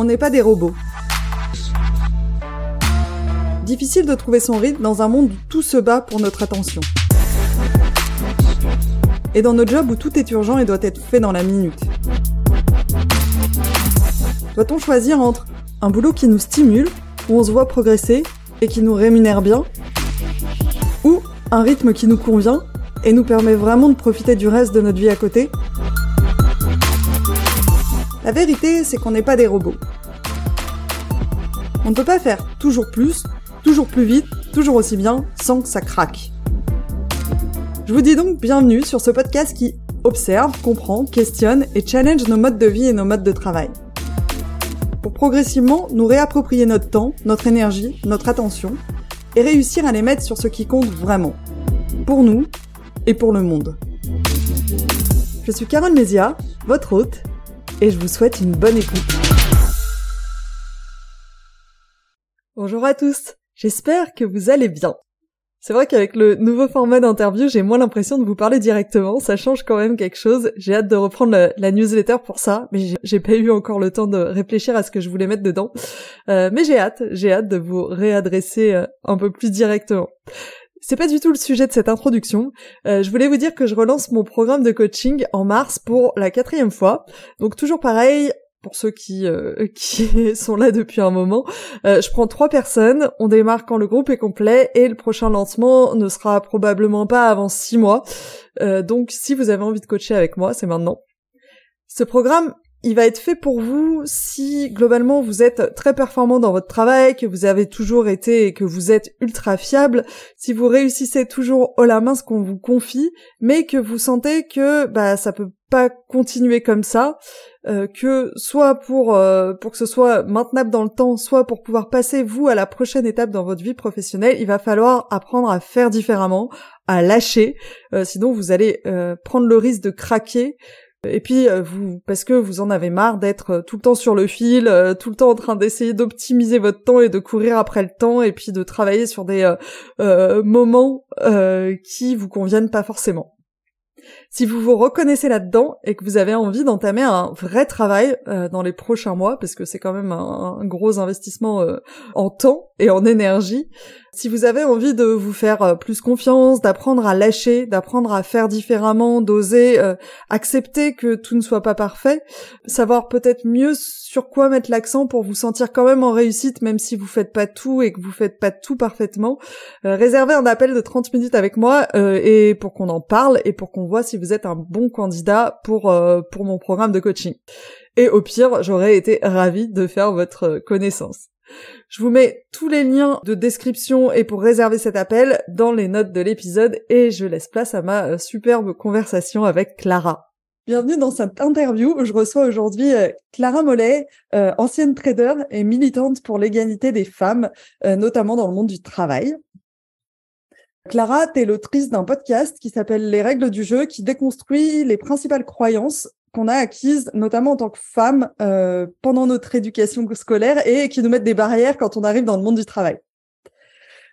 on n'est pas des robots. Difficile de trouver son rythme dans un monde où tout se bat pour notre attention. Et dans notre job où tout est urgent et doit être fait dans la minute. Doit-on choisir entre un boulot qui nous stimule, où on se voit progresser et qui nous rémunère bien, ou un rythme qui nous convient et nous permet vraiment de profiter du reste de notre vie à côté? La vérité, c'est qu'on n'est pas des robots. On ne peut pas faire toujours plus, toujours plus vite, toujours aussi bien, sans que ça craque. Je vous dis donc bienvenue sur ce podcast qui observe, comprend, questionne et challenge nos modes de vie et nos modes de travail. Pour progressivement nous réapproprier notre temps, notre énergie, notre attention, et réussir à les mettre sur ce qui compte vraiment. Pour nous et pour le monde. Je suis Carole Mézia, votre hôte, et je vous souhaite une bonne écoute. Bonjour à tous, j'espère que vous allez bien. C'est vrai qu'avec le nouveau format d'interview, j'ai moins l'impression de vous parler directement, ça change quand même quelque chose. J'ai hâte de reprendre la newsletter pour ça, mais j'ai pas eu encore le temps de réfléchir à ce que je voulais mettre dedans. Euh, mais j'ai hâte, j'ai hâte de vous réadresser euh, un peu plus directement. C'est pas du tout le sujet de cette introduction. Euh, je voulais vous dire que je relance mon programme de coaching en mars pour la quatrième fois. Donc toujours pareil, pour ceux qui euh, qui sont là depuis un moment, euh, je prends trois personnes. On démarre quand le groupe est complet et le prochain lancement ne sera probablement pas avant six mois. Euh, donc, si vous avez envie de coacher avec moi, c'est maintenant. Ce programme, il va être fait pour vous si globalement vous êtes très performant dans votre travail, que vous avez toujours été et que vous êtes ultra fiable, si vous réussissez toujours haut la main ce qu'on vous confie, mais que vous sentez que bah ça peut pas continuer comme ça, euh, que soit pour euh, pour que ce soit maintenable dans le temps, soit pour pouvoir passer vous à la prochaine étape dans votre vie professionnelle, il va falloir apprendre à faire différemment, à lâcher, euh, sinon vous allez prendre le risque de craquer et puis vous, parce que vous en avez marre d'être tout le temps sur le fil, tout le temps en train d'essayer d'optimiser votre temps et de courir après le temps, et puis de travailler sur des moments qui vous conviennent pas forcément. Si vous vous reconnaissez là-dedans et que vous avez envie d'entamer un vrai travail dans les prochains mois, parce que c'est quand même un, gros investissement en temps et en énergie, si vous avez envie de vous faire euh, plus confiance, d'apprendre à lâcher, d'apprendre à faire différemment, d'oser euh, accepter que tout ne soit pas parfait, savoir peut-être mieux sur quoi mettre l'accent pour vous sentir quand même en réussite même si vous faites pas tout et que vous faites pas tout parfaitement, euh, réservez un appel de 30 minutes avec moi et pour qu'on en parle et pour qu'on voit si vous êtes un bon candidat pour pour mon programme de coaching. Et au pire, j'aurais été ravie de faire votre connaissance. Je vous mets tous les liens de description et pour réserver cet appel dans les notes de l'épisode et je laisse place à ma euh, superbe conversation avec Clara. Bienvenue dans cette interview je reçois aujourd'hui euh, Clara Mollet, euh, ancienne trader et militante pour l'égalité des femmes, notamment dans le monde du travail. Clara, tu es l'autrice d'un podcast qui s'appelle Les règles du jeu, qui déconstruit les principales croyances qu'on a acquises, notamment en tant que femme, euh, pendant notre éducation scolaire et qui nous mettent des barrières quand on arrive dans le monde du travail.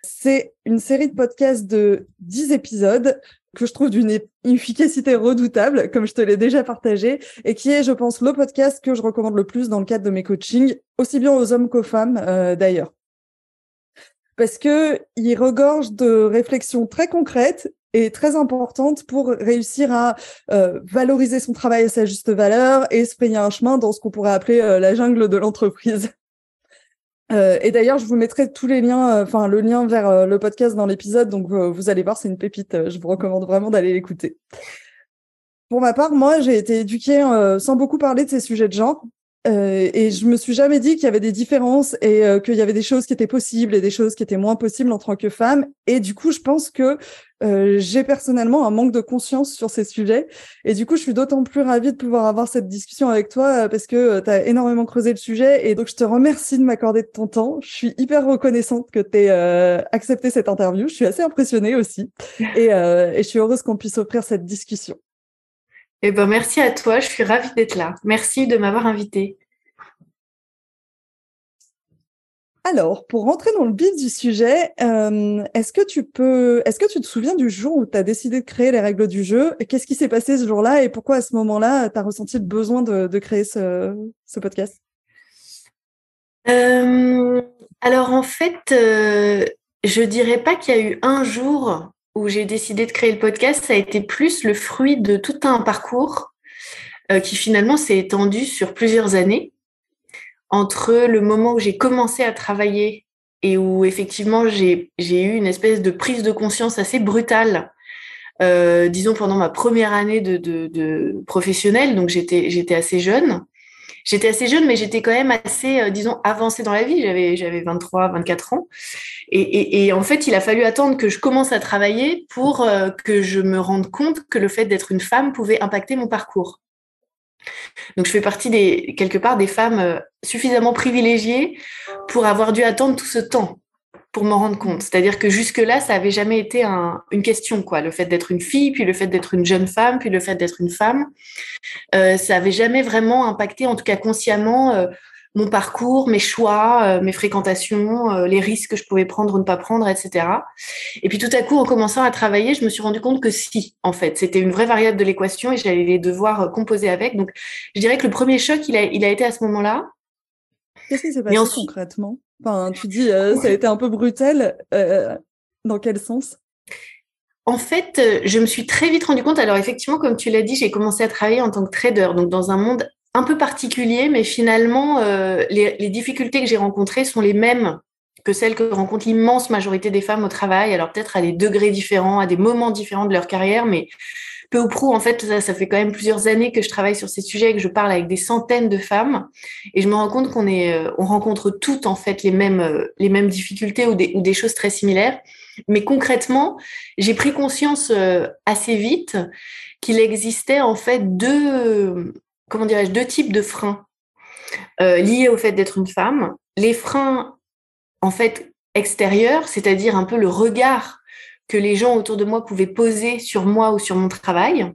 C'est une série de podcasts de 10 épisodes que je trouve d'une efficacité redoutable, comme je te l'ai déjà partagé, et qui est, je pense, le podcast que je recommande le plus dans le cadre de mes coachings, aussi bien aux hommes qu'aux femmes euh, d'ailleurs. Parce que il regorge de réflexions très concrètes est très importante pour réussir à euh, valoriser son travail à sa juste valeur et se payer un chemin dans ce qu'on pourrait appeler euh, la jungle de l'entreprise. Euh, et d'ailleurs, je vous mettrai tous les liens, enfin le lien vers le podcast dans l'épisode, donc vous allez voir, c'est une pépite. je vous recommande vraiment d'aller l'écouter. Pour ma part, moi, j'ai été éduquée sans beaucoup parler de ces sujets de genre. Euh, et je me suis jamais dit qu'il y avait des différences et euh, qu'il y avait des choses qui étaient possibles et des choses qui étaient moins possibles en tant que femme. Et du coup, je pense que euh, j'ai personnellement un manque de conscience sur ces sujets. Et du coup, je suis d'autant plus ravie de pouvoir avoir cette discussion avec toi parce que tu as énormément creusé le sujet. Et donc, je te remercie de m'accorder de ton temps. Je suis hyper reconnaissante que tu aies accepté cette interview. Je suis assez impressionnée aussi. Et, et je suis heureuse qu'on puisse offrir cette discussion. Eh ben, merci à toi, je suis ravie d'être là. Merci de m'avoir invitée. Alors, pour rentrer dans le vif du sujet, euh, est-ce que tu peux, est-ce que tu te souviens du jour où tu as décidé de créer les règles du jeu? Qu'est-ce qui s'est passé ce jour-là et pourquoi à ce moment-là, tu as ressenti le besoin de, créer ce, podcast? Alors en fait, je dirais pas qu'il y a eu un jour où j'ai décidé de créer le podcast, ça a été plus le fruit de tout un parcours qui finalement s'est étendu sur plusieurs années entre le moment où j'ai commencé à travailler et où effectivement j'ai eu une espèce de prise de conscience assez brutale, euh, disons pendant ma première année de, professionnelle, donc j'étais assez jeune. J'étais assez jeune, mais j'étais quand même assez, euh, disons, avancée dans la vie. J'avais j'avais 23, 24 ans. Et, et, et, en fait, il a fallu attendre que je commence à travailler pour euh, que je me rende compte que le fait d'être une femme pouvait impacter mon parcours. Donc je fais partie des quelque part des femmes euh, suffisamment privilégiées pour avoir dû attendre tout ce temps pour m'en rendre compte. C'est-à-dire que jusque-là, ça avait jamais été une question, quoi. Le fait d'être une fille, puis le fait d'être une jeune femme, puis le fait d'être une femme, euh, ça avait jamais vraiment impacté, en tout cas consciemment, euh, mon parcours, mes choix, euh, mes fréquentations, les risques que je pouvais prendre ou ne pas prendre, etc. Et puis tout à coup, en commençant à travailler, je me suis rendu compte que si, en fait, c'était une vraie variable de l'équation et j'allais les devoir composer avec. Donc, je dirais que le premier choc, il a, il a été à ce moment-là. Qu'est-ce qui s'est passé concrètement? Enfin, tu dis, ça a été un peu brutal. dans quel sens? En fait, je me suis très vite rendu compte. Alors effectivement, comme tu l'as dit, j'ai commencé à travailler en tant que trader, donc dans un monde un peu particulier, mais finalement, euh, les, difficultés que j'ai rencontrées sont les mêmes que celles que rencontre l'immense majorité des femmes au travail. Alors peut-être à des degrés différents, à des moments différents de leur carrière, mais peu ou prou, en fait, ça, fait quand même plusieurs années que je travaille sur ces sujets, que je parle avec des centaines de femmes, et je me rends compte qu'on est, euh, on rencontre toutes en fait les mêmes, euh, les mêmes difficultés ou des, ou des choses très similaires. Mais concrètement, j'ai pris conscience assez vite qu'il existait en fait deux, comment dirais-je, deux types de freins euh, liés au fait d'être une femme. Les freins, en fait, extérieurs, c'est-à-dire un peu le regard que les gens autour de moi pouvaient poser sur moi ou sur mon travail.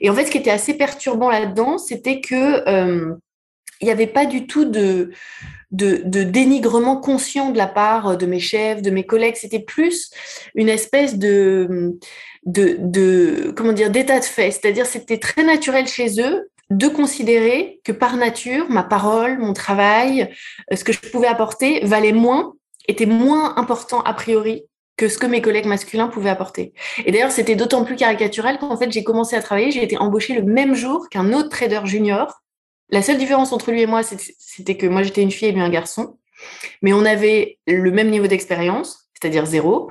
Et en fait, ce qui était assez perturbant là-dedans, c'était que euh, n'y avait pas du tout de, dénigrement conscient de la part de mes chefs, de mes collègues. C'était plus une espèce de comment dire, d'état de fait. C'est-à-dire, c'était très naturel chez eux de considérer que par nature, ma parole, mon travail, euh, ce que je pouvais apporter valait moins, était moins important a priori que ce que mes collègues masculins pouvaient apporter. Et d'ailleurs, c'était d'autant plus caricatural qu'en fait, j'ai commencé à travailler, j'ai été embauchée le même jour qu'un autre trader junior. La seule différence entre lui et moi, c'était que moi, j'étais une fille et lui un garçon. Mais on avait le même niveau d'expérience, c'est-à-dire zéro.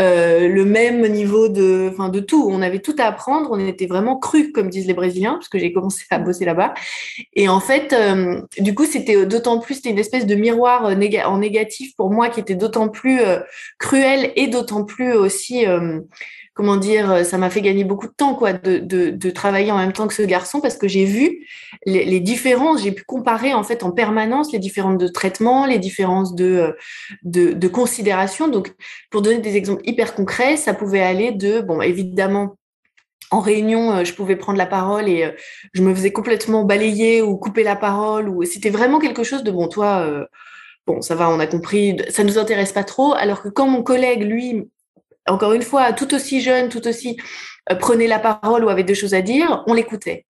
Euh, le même niveau de, enfin, de tout. On avait tout à apprendre. On était vraiment cru, comme disent les Brésiliens, parce que j'ai commencé à bosser là-bas. Et en fait, euh, du coup, c'était d'autant plus, c'était une espèce de miroir euh, en négatif pour moi qui était d'autant plus cruel et d'autant plus aussi comment dire, euh, ça m'a fait gagner beaucoup de temps, quoi, de, de, travailler en même temps que ce garçon parce que j'ai vu les, différences, j'ai pu comparer en fait en permanence les différences de traitement, les différences de, euh, de, de considération. Donc, pour donner des exemples hyper concrets, ça pouvait aller de, bon, évidemment, en réunion, euh, je pouvais prendre la parole et je me faisais complètement balayer ou couper la parole ou c'était vraiment quelque chose de bon, toi, bon, ça va, on a compris, ça nous intéresse pas trop. Alors que quand mon collègue, lui, encore une fois, tout aussi jeune, tout aussi euh, prenait la parole ou avait des choses à dire, on l'écoutait.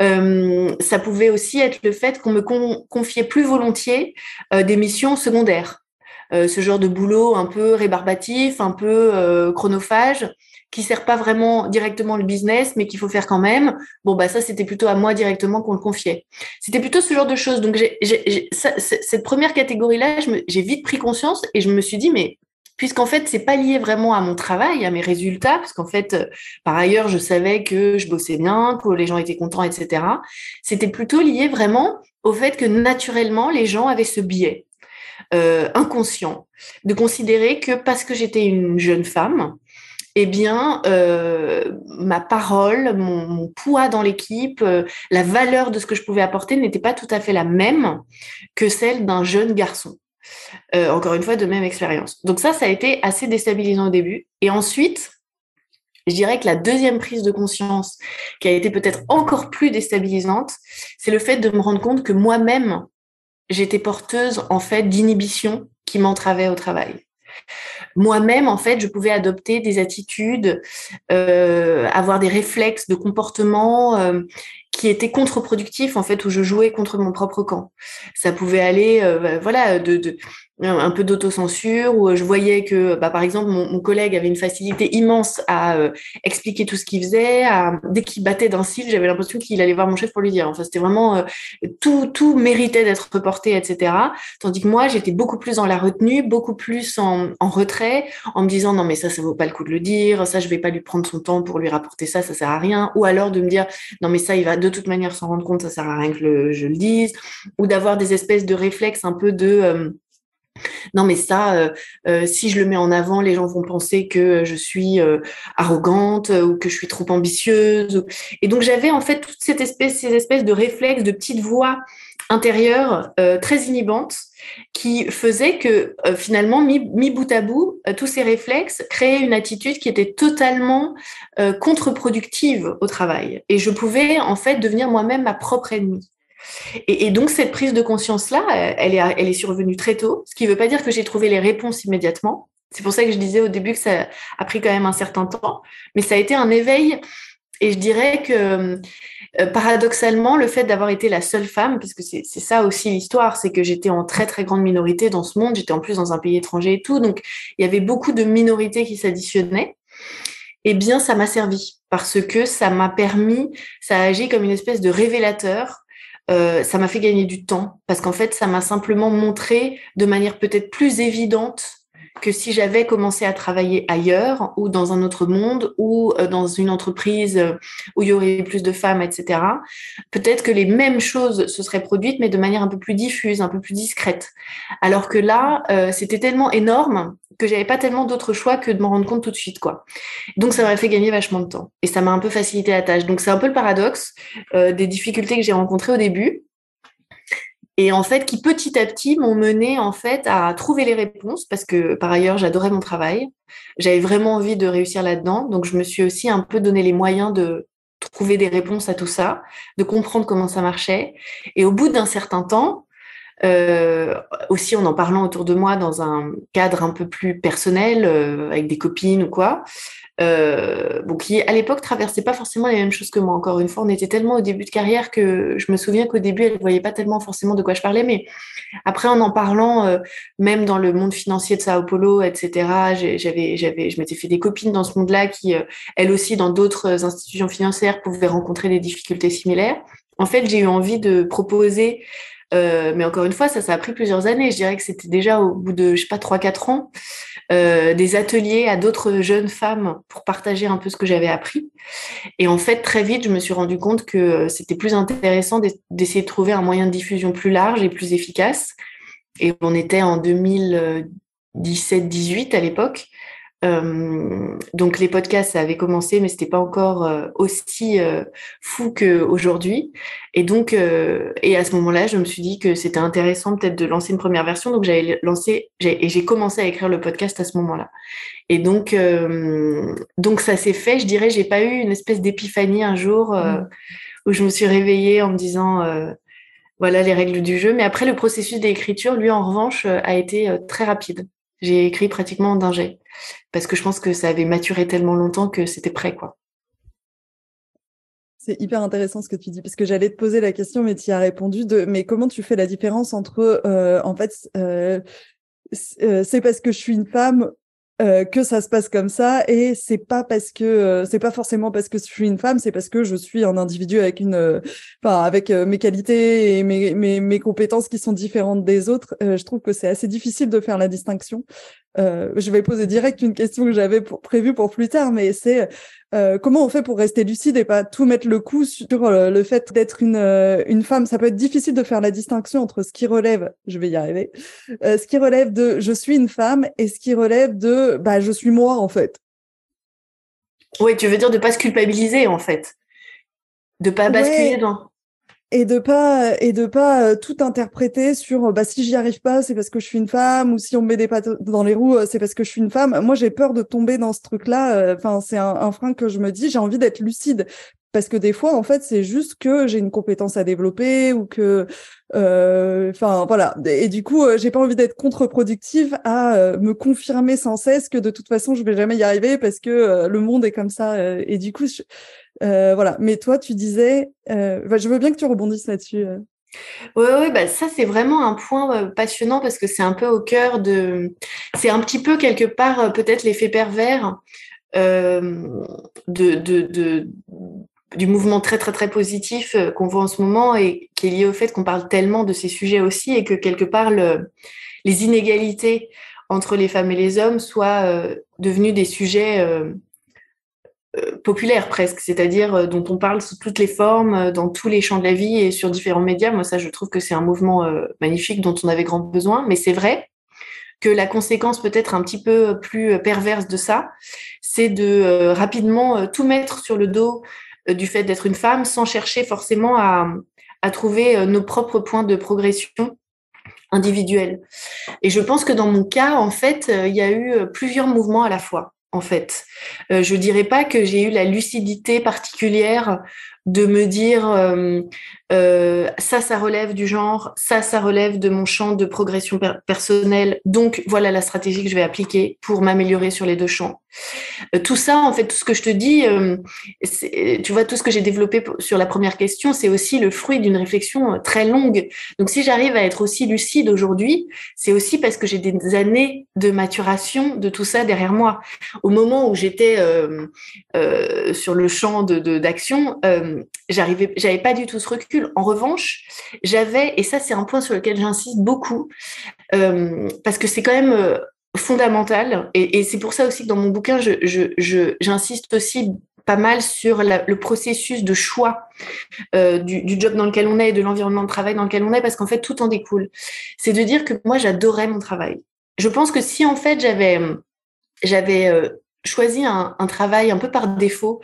Euh, ça pouvait aussi être le fait qu'on me confiait plus volontiers euh, des missions secondaires. ce genre de boulot un peu rébarbatif, un peu chronophage, qui sert pas vraiment directement le business, mais qu'il faut faire quand même. Bon, bah ça, c'était plutôt à moi directement qu'on le confiait. C'était plutôt ce genre de choses. Donc, cette première catégorie-là, j'ai vite pris conscience et je me suis dit, mais puisqu'en fait, c'est pas lié vraiment à mon travail, à mes résultats, parce qu'en fait, euh, par ailleurs, je savais que je bossais bien, que les gens étaient contents, etc. C'était plutôt lié vraiment au fait que naturellement, les gens avaient ce biais euh, inconscient de considérer que parce que j'étais une jeune femme, eh bien, euh, ma parole, mon, poids dans l'équipe, la valeur de ce que je pouvais apporter n'était pas tout à fait la même que celle d'un jeune garçon. Euh, encore une fois, de même expérience. Donc ça, ça a été assez déstabilisant au début. Et ensuite, je dirais que la deuxième prise de conscience, qui a été peut-être encore plus déstabilisante, c'est le fait de me rendre compte que moi-même, j'étais porteuse en fait d'inhibition qui m'entravait au travail. Moi-même, en fait, je pouvais adopter des attitudes, euh, avoir des réflexes de comportement euh, qui était contre-productif en fait où je jouais contre mon propre camp. Ça pouvait aller euh, voilà de, de un peu d'autocensure où je voyais que bah, par exemple mon, mon, collègue avait une facilité immense à euh, expliquer tout ce qu'il faisait à, dès qu'il battait d'un cil j'avais l'impression qu'il allait voir mon chef pour lui dire. Enfin c'était vraiment euh, tout tout méritait d'être reporté etc tandis que moi j'étais beaucoup plus dans la retenue beaucoup plus en, en, retrait en me disant non mais ça ça vaut pas le coup de le dire ça je vais pas lui prendre son temps pour lui rapporter ça ça sert à rien. Ou alors de me dire non mais ça il va de toute manière s'en rendre compte ça sert à rien que je le dise. Ou d'avoir des espèces de réflexes un peu de euh, non, mais ça, euh, euh, si je le mets en avant, les gens vont penser que je suis euh, arrogante ou que je suis trop ambitieuse. Et donc j'avais en fait toute cette espèce, ces espèces de réflexes, de petites voix intérieures très inhibantes qui faisaient que finalement, mis, bout à bout, tous ces réflexes créaient une attitude qui était totalement contre-productive au travail. Et je pouvais en fait devenir moi-même ma propre ennemie. Et, donc, cette prise de conscience-là, elle est, elle est survenue très tôt, ce qui ne veut pas dire que j'ai trouvé les réponses immédiatement. C'est pour ça que je disais au début que ça a pris quand même un certain temps, mais ça a été un éveil. Et je dirais que euh, paradoxalement, le fait d'avoir été la seule femme, parce que c'est ça aussi l'histoire, c'est que j'étais en très très grande minorité dans ce monde, j'étais en plus dans un pays étranger et tout, donc il y avait beaucoup de minorités qui s'additionnaient. Eh bien, ça m'a servi parce que ça m'a permis, ça a agi comme une espèce de révélateur euh, ça m'a fait gagner du temps parce qu'en fait, ça m'a simplement montré de manière peut-être plus évidente que si j'avais commencé à travailler ailleurs ou dans un autre monde ou euh, dans une entreprise euh, où il y aurait plus de femmes, etc., peut-être que les mêmes choses se seraient produites, mais de manière un peu plus diffuse, un peu plus discrète. Alors que là, euh, c'était tellement énorme que j'avais pas tellement d'autres choix que de m'en rendre compte tout de suite, quoi. Donc ça m'a fait gagner vachement de temps et ça m'a un peu facilité la tâche. Donc c'est un peu le paradoxe des difficultés que j'ai rencontrées au début et en fait qui petit à petit m'ont mené en fait à trouver les réponses parce que par ailleurs j'adorais mon travail, j'avais vraiment envie de réussir là-dedans, donc je me suis aussi un peu donné les moyens de trouver des réponses à tout ça, de comprendre comment ça marchait, et au bout d'un certain temps, euh, aussi en en parlant autour de moi dans un cadre un peu plus personnel, euh, avec des copines ou quoi, euh, bon, qui à l'époque traversait pas forcément les mêmes choses que moi. Encore une fois, on était tellement au début de carrière que je me souviens qu'au début, elle ne voyait pas tellement forcément de quoi je parlais, mais après, en en parlant, même dans le monde financier de Sao Paulo, etc., j'avais, j'avais, je m'étais fait des copines dans ce monde-là qui, euh, elles aussi, dans d'autres institutions financières, pouvaient rencontrer des difficultés similaires. En fait, j'ai eu envie de proposer euh, mais encore une fois, ça, ça a pris plusieurs années. Je dirais que c'était déjà au bout de, je sais pas, trois, quatre ans, euh, des ateliers à d'autres jeunes femmes pour partager un peu ce que j'avais appris. Et en fait, très vite, je me suis rendu compte que c'était plus intéressant d'essayer de trouver un moyen de diffusion plus large et plus efficace. Et on était en 2017-18 à l'époque. Euh, donc les podcasts, ça avait commencé, mais c'était pas encore euh, aussi euh, fou qu'aujourd'hui. Et donc, et à ce moment-là, je me suis dit que c'était intéressant peut-être de lancer une première version. Donc j'avais lancé et j'ai commencé à écrire le podcast à ce moment-là. Et donc, donc ça s'est fait. Je dirais, j'ai pas eu une espèce d'épiphanie un jour mmh. où je me suis réveillée en me disant voilà les règles du jeu. Mais après, le processus d'écriture, lui, en revanche, a été très rapide. J'ai écrit pratiquement d'un jet parce que je pense que ça avait maturé tellement longtemps que c'était prêt, quoi. C'est hyper intéressant ce que tu dis, parce que j'allais te poser la question, mais tu y as répondu de, mais comment tu fais la différence entre, euh, en fait, euh, euh, c'est parce que je suis une femme euh, que ça se passe comme ça et c'est pas parce que euh, c'est pas forcément parce que je suis une femme c'est parce que je suis un individu avec une euh, enfin avec mes qualités et mes, mes, mes compétences qui sont différentes des autres. Je trouve que c'est assez difficile de faire la distinction. Je vais poser direct une question que j'avais prévue pour plus tard mais c'est euh, comment on fait pour rester lucide et pas tout mettre le coup sur euh, le fait d'être une, euh, une femme? Ça peut être difficile de faire la distinction entre ce qui relève, je vais y arriver, ce qui relève de je suis une femme et ce qui relève de bah je suis moi en fait. Oui, tu veux dire de pas se culpabiliser en fait, de pas basculer dans et de pas et de pas euh, tout interpréter sur bah si j'y arrive pas c'est parce que je suis une femme ou si on me met des pattes dans les roues euh, c'est parce que je suis une femme. Moi j'ai peur de tomber dans ce truc là euh, enfin c'est un, un, frein que je me dis j'ai envie d'être lucide. Parce que des fois en fait c'est juste que j'ai une compétence à développer ou que enfin voilà. Et du coup j'ai pas envie d'être contre-productive à me confirmer sans cesse que de toute façon je vais jamais y arriver parce que le monde est comme ça et du coup je, voilà. Mais toi, tu disais, bah, je veux bien que tu rebondisses là-dessus. Oui, ouais, bah ça c'est vraiment un point passionnant parce que c'est un peu au cœur de, c'est un petit peu quelque part peut-être l'effet pervers du mouvement très très très positif qu'on voit en ce moment et qui est lié au fait qu'on parle tellement de ces sujets aussi et que quelque part les inégalités entre les femmes et les hommes soient devenues des sujets euh, populaire presque, c'est-à-dire euh, dont on parle sous toutes les formes, euh, dans tous les champs de la vie et sur différents médias. Moi, ça, je trouve que c'est un mouvement magnifique dont on avait grand besoin. Mais c'est vrai que la conséquence peut-être un petit peu plus perverse de ça, c'est de rapidement tout mettre sur le dos du fait d'être une femme sans chercher forcément à, à trouver nos propres points de progression individuels. Et je pense que dans mon cas, en fait, il y a eu plusieurs mouvements à la fois en fait. Euh, je dirais pas que j'ai eu la lucidité particulière de me dire euh, euh, ça, ça relève du genre, ça, ça relève de mon champ de progression personnelle. Donc voilà la stratégie que je vais appliquer pour m'améliorer sur les deux champs. Euh, tout ça, en fait, tout ce que je te dis, tu vois, tout ce que j'ai développé sur la première question, c'est aussi le fruit d'une réflexion très longue. Donc si j'arrive à être aussi lucide aujourd'hui, c'est aussi parce que j'ai des années de maturation de tout ça derrière moi. Au moment où j'étais sur le champ d'action, de, j'arrivais, j'avais pas du tout ce recul. En revanche, j'avais, et ça c'est un point sur lequel j'insiste beaucoup, euh, parce que c'est quand même euh, fondamental, et, c'est pour ça aussi que dans mon bouquin, je, je, j'insiste aussi pas mal sur le processus de choix euh, du, du, job dans lequel on est et de l'environnement de travail dans lequel on est, parce qu'en fait, tout en découle. C'est de dire que moi, j'adorais mon travail. Je pense que si en fait j'avais j'avais choisi un, travail un peu par défaut,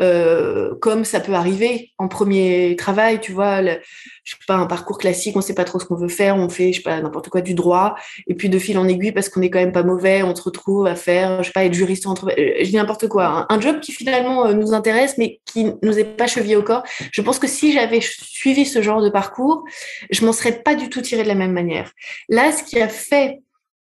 euh, comme ça peut arriver en premier travail, tu vois, le, je sais pas, un parcours classique, on sait pas trop ce qu'on veut faire, on fait, je sais pas, n'importe quoi du droit, et puis de fil en aiguille, parce qu'on est quand même pas mauvais, on se retrouve à faire, je sais pas, être juriste entre, euh, je dis n'importe quoi, un, job qui finalement euh, nous intéresse, mais qui nous est pas chevillé au corps. Je pense que si j'avais suivi ce genre de parcours, je m'en serais pas du tout tiré de la même manière. Là, ce qui a fait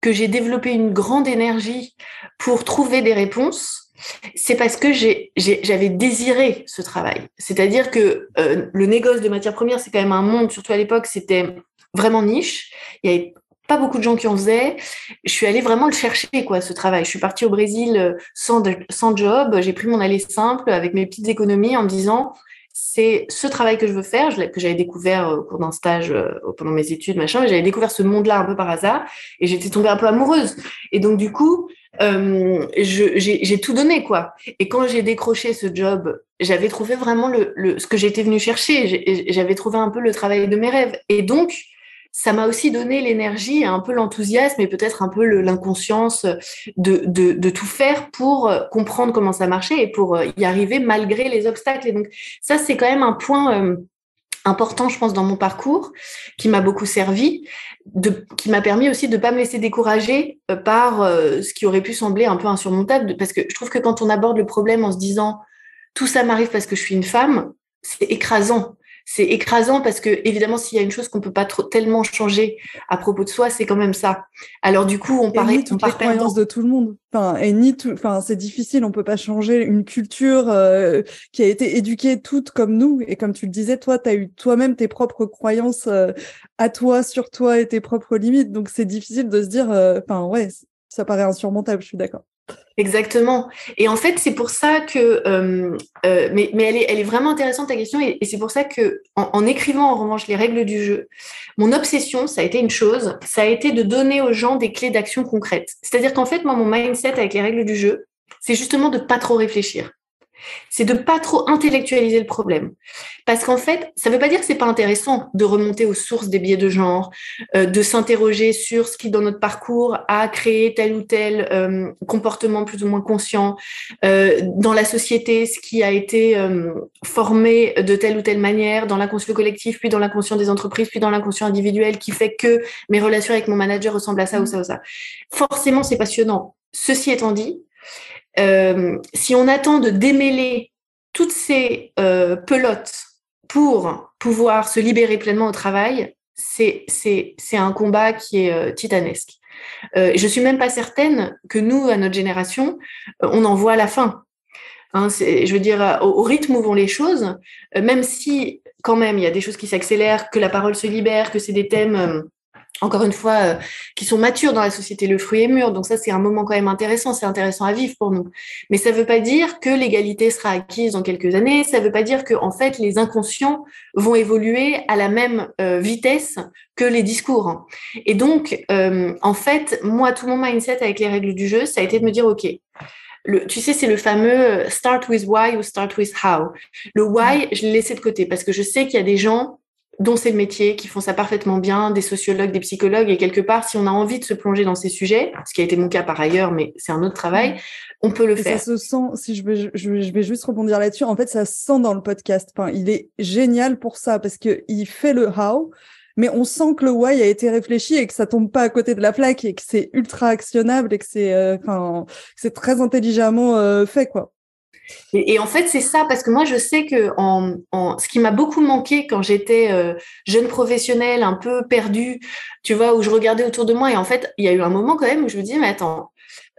que j'ai développé une grande énergie pour trouver des réponses, c'est parce que j'avais désiré ce travail. C'est-à-dire que euh, le négoce de matières premières, c'est quand même un monde, surtout à l'époque, c'était vraiment niche. Il y avait pas beaucoup de gens qui en faisaient. Je suis allée vraiment le chercher, quoi, ce travail. Je suis partie au Brésil euh, sans, sans job. J'ai pris mon aller simple avec mes petites économies en me disant, c'est ce travail que je veux faire, que j'avais découvert au cours d'un stage pendant mes études, machin, j'avais découvert ce monde-là un peu par hasard et j'étais tombée un peu amoureuse. Et donc, du coup, euh, j'ai tout donné, quoi. Et quand j'ai décroché ce job, j'avais trouvé vraiment le, le, ce que j'étais venue chercher. J'avais trouvé un peu le travail de mes rêves. Et donc, ça m'a aussi donné l'énergie, un peu l'enthousiasme et peut-être un peu l'inconscience de, tout faire pour euh, comprendre comment ça marchait et pour euh, y arriver malgré les obstacles. Et donc, ça, c'est quand même un point euh, important, je pense, dans mon parcours, qui m'a beaucoup servi, qui m'a permis aussi de ne pas me laisser décourager par ce qui aurait pu sembler un peu insurmontable, parce que je trouve que quand on aborde le problème en se disant tout ça m'arrive parce que je suis une femme, c'est écrasant c'est écrasant parce que évidemment s'il y a une chose qu'on peut pas trop tellement changer à propos de soi, c'est quand même ça. Alors du coup, on paraît toutes les croyances de tout le monde. Enfin, et ni tout, enfin, c'est difficile, on peut pas changer une culture euh, qui a été éduquée toute comme nous et comme tu le disais, toi, tu as eu toi-même tes propres croyances euh, à toi sur toi et tes propres limites. Donc c'est difficile de se dire euh, enfin ouais, ça paraît insurmontable, je suis d'accord. Exactement. Et en fait, c'est pour ça que, euh, euh, mais, mais elle, est, elle est vraiment intéressante ta question, et, c'est pour ça que, en, écrivant en revanche les règles du jeu, mon obsession, ça a été une chose, ça a été de donner aux gens des clés d'action concrètes. C'est-à-dire qu'en fait, moi, mon mindset avec les règles du jeu, c'est justement de pas trop réfléchir c'est de pas trop intellectualiser le problème. Parce qu'en fait, ça ne veut pas dire que c'est pas intéressant de remonter aux sources des biais de genre, euh, de s'interroger sur ce qui, dans notre parcours, a créé tel ou tel euh, comportement plus ou moins conscient euh, dans la société, ce qui a été formé de telle ou telle manière dans l'inconscient collectif, puis dans l'inconscient des entreprises, puis dans l'inconscient individuel, qui fait que mes relations avec mon manager ressemblent à ça ou ça ou ça. Forcément, c'est passionnant. Ceci étant dit, euh, si on attend de démêler toutes ces euh, pelotes pour pouvoir se libérer pleinement au travail, c'est un combat qui est euh, titanesque. Je suis même pas certaine que nous, à notre génération, on en voit la fin. Hein, je veux dire, au, rythme où vont les choses, même si quand même il y a des choses qui s'accélèrent, que la parole se libère, que c'est des thèmes encore une fois, euh, qui sont matures dans la société. Le fruit est mûr, donc ça c'est un moment quand même intéressant, c'est intéressant à vivre pour nous. Mais ça ne veut pas dire que l'égalité sera acquise dans quelques années. Ça ne veut pas dire que en fait les inconscients vont évoluer à la même euh, vitesse que les discours. Et donc, euh, en fait, moi, tout mon mindset avec les règles du jeu, ça a été de me dire, ok. Le, tu sais, c'est le fameux start with why ou start with how. Le why, je l'ai laissé de côté parce que je sais qu'il y a des gens dont c'est le métier, qui font ça parfaitement bien, des sociologues, des psychologues, et quelque part, si on a envie de se plonger dans ces sujets, ce qui a été mon cas par ailleurs, mais c'est un autre travail, mm. on peut le faire. Ça se sent, si je vais, je, vais juste rebondir là-dessus, en fait, ça se sent dans le podcast. Enfin, il est génial pour ça, parce que il fait le how, mais on sent que le why a été réfléchi et que ça tombe pas à côté de la plaque et que c'est ultra actionnable et que c'est, euh, enfin, c'est très intelligemment euh, fait, quoi. Et, en fait, c'est ça, parce que moi, je sais que ce qui m'a beaucoup manqué quand j'étais euh, jeune professionnelle, un peu perdue, tu vois, où je regardais autour de moi, et en fait, il y a eu un moment quand même où je me disais, mais attends,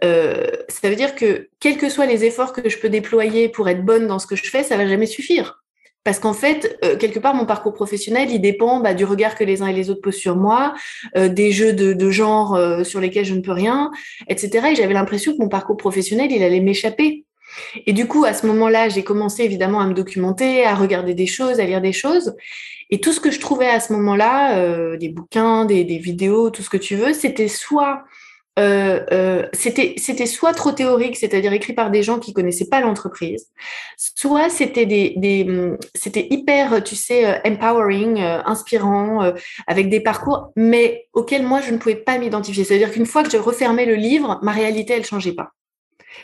euh, ça veut dire que quels que soient les efforts que je peux déployer pour être bonne dans ce que je fais, ça va jamais suffire. Parce qu'en fait, euh, quelque part, mon parcours professionnel, il dépend bah, du regard que les uns et les autres posent sur moi, des jeux de, de genre sur lesquels je ne peux rien, etc. Et j'avais l'impression que mon parcours professionnel, il allait m'échapper. Et du coup, à ce moment-là, j'ai commencé évidemment à me documenter, à regarder des choses, à lire des choses. Et tout ce que je trouvais à ce moment-là, euh, des bouquins, des, vidéos, tout ce que tu veux, c'était soit euh, euh, c'était c'était soit trop théorique, c'est-à-dire écrit par des gens qui connaissaient pas l'entreprise, soit c'était des, des c'était hyper, tu sais, empowering, inspirant, avec des parcours, mais auxquels moi je ne pouvais pas m'identifier. C'est-à-dire qu'une fois que je refermais le livre, ma réalité elle changeait pas.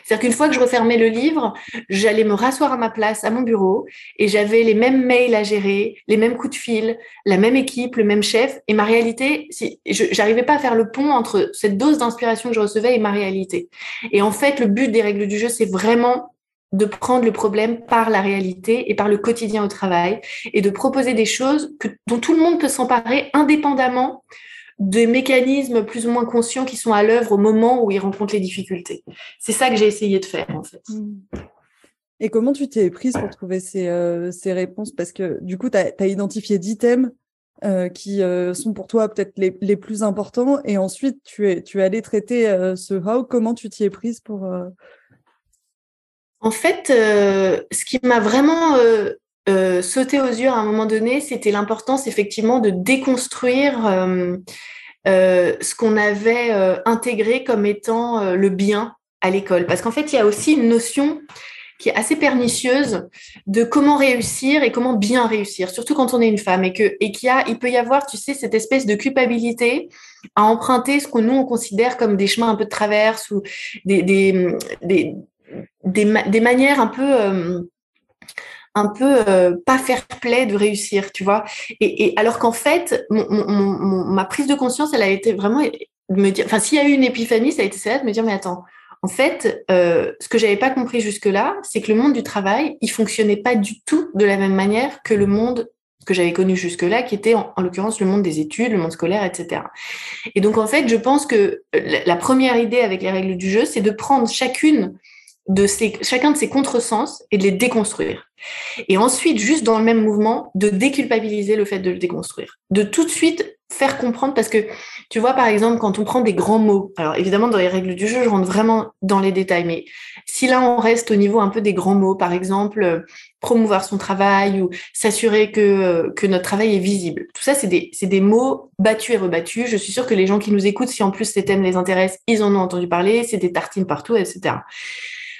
C'est-à-dire qu'une fois que je refermais le livre, j'allais me rasseoir à ma place, à mon bureau, et j'avais les mêmes mails à gérer, les mêmes coups de fil, la même équipe, le même chef. Et ma réalité, si, je n'arrivais pas à faire le pont entre cette dose d'inspiration que je recevais et ma réalité. Et en fait, le but des règles du jeu, c'est vraiment de prendre le problème par la réalité et par le quotidien au travail et de proposer des choses que, dont tout le monde peut s'emparer indépendamment des mécanismes plus ou moins conscients qui sont à l'œuvre au moment où ils rencontrent les difficultés. C'est ça que j'ai essayé de faire, en fait. Hmm. Et comment tu t'es prise pour trouver ces, euh, ces réponses? Parce que du coup, tu as, identifié dix thèmes euh, qui euh, sont pour toi peut-être les, les, plus importants. Et ensuite, tu es, tu es allé traiter ce how. Comment tu t'y es prise pour... En fait, ce qui m'a vraiment euh, sauter aux yeux à un moment donné, c'était l'importance effectivement de déconstruire euh, euh, ce qu'on avait intégré comme étant le bien à l'école. Parce qu'en fait, il y a aussi une notion qui est assez pernicieuse de comment réussir et comment bien réussir, surtout quand on est une femme et que et qu'il y a, il peut y avoir, tu sais, cette espèce de culpabilité à emprunter ce que nous on considère comme des chemins un peu de traverse ou des des des, des, des manières un peu un peu euh, pas faire play de réussir, tu vois. Et, alors qu'en fait, ma prise de conscience, elle a été vraiment de me dire, enfin, s'il y a eu une épiphanie, ça a été celle de me dire, mais attends, en fait, euh, ce que j'avais pas compris jusque-là, c'est que le monde du travail, il fonctionnait pas du tout de la même manière que le monde que j'avais connu jusque-là, qui était en, l'occurrence le monde des études, le monde scolaire, etc. Et donc, en fait, je pense que la première idée avec les règles du jeu, c'est de prendre chacune de ces, chacun de ces contresens et de les déconstruire. Et ensuite, juste dans le même mouvement, de déculpabiliser le fait de le déconstruire. De tout de suite faire comprendre, parce que tu vois, par exemple, quand on prend des grands mots, alors évidemment, dans les règles du jeu, je rentre vraiment dans les détails, mais si là, on reste au niveau un peu des grands mots, par exemple, euh, promouvoir son travail ou s'assurer que, euh, que notre travail est visible, tout ça, c'est des, des mots battus et rebattus. Je suis sûre que les gens qui nous écoutent, si en plus ces thèmes les intéressent, ils en ont entendu parler, c'est des tartines partout, etc.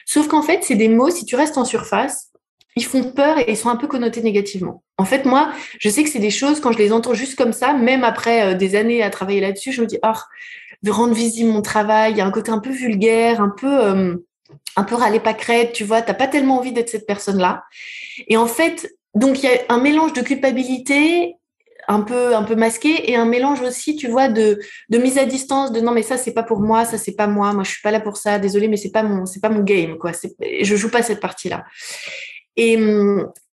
Sauf qu'en fait, c'est des mots, si tu restes en surface, ils font peur et ils sont un peu connotés négativement. En fait, moi, je sais que c'est des choses, quand je les entends juste comme ça, même après euh, des années à travailler là-dessus, je me dis, oh, de rendre visible mon travail, il y a un côté un peu vulgaire, un peu, euh, un peu râler pas crête, tu vois, t'as pas tellement envie d'être cette personne-là. Et en fait, donc il y a un mélange de culpabilité un peu un peu masqué et un mélange aussi tu vois de, de mise à distance de non mais ça c'est pas pour moi ça c'est pas moi moi je suis pas là pour ça désolé mais c'est pas mon c'est pas mon game quoi. Je joue pas cette partie là et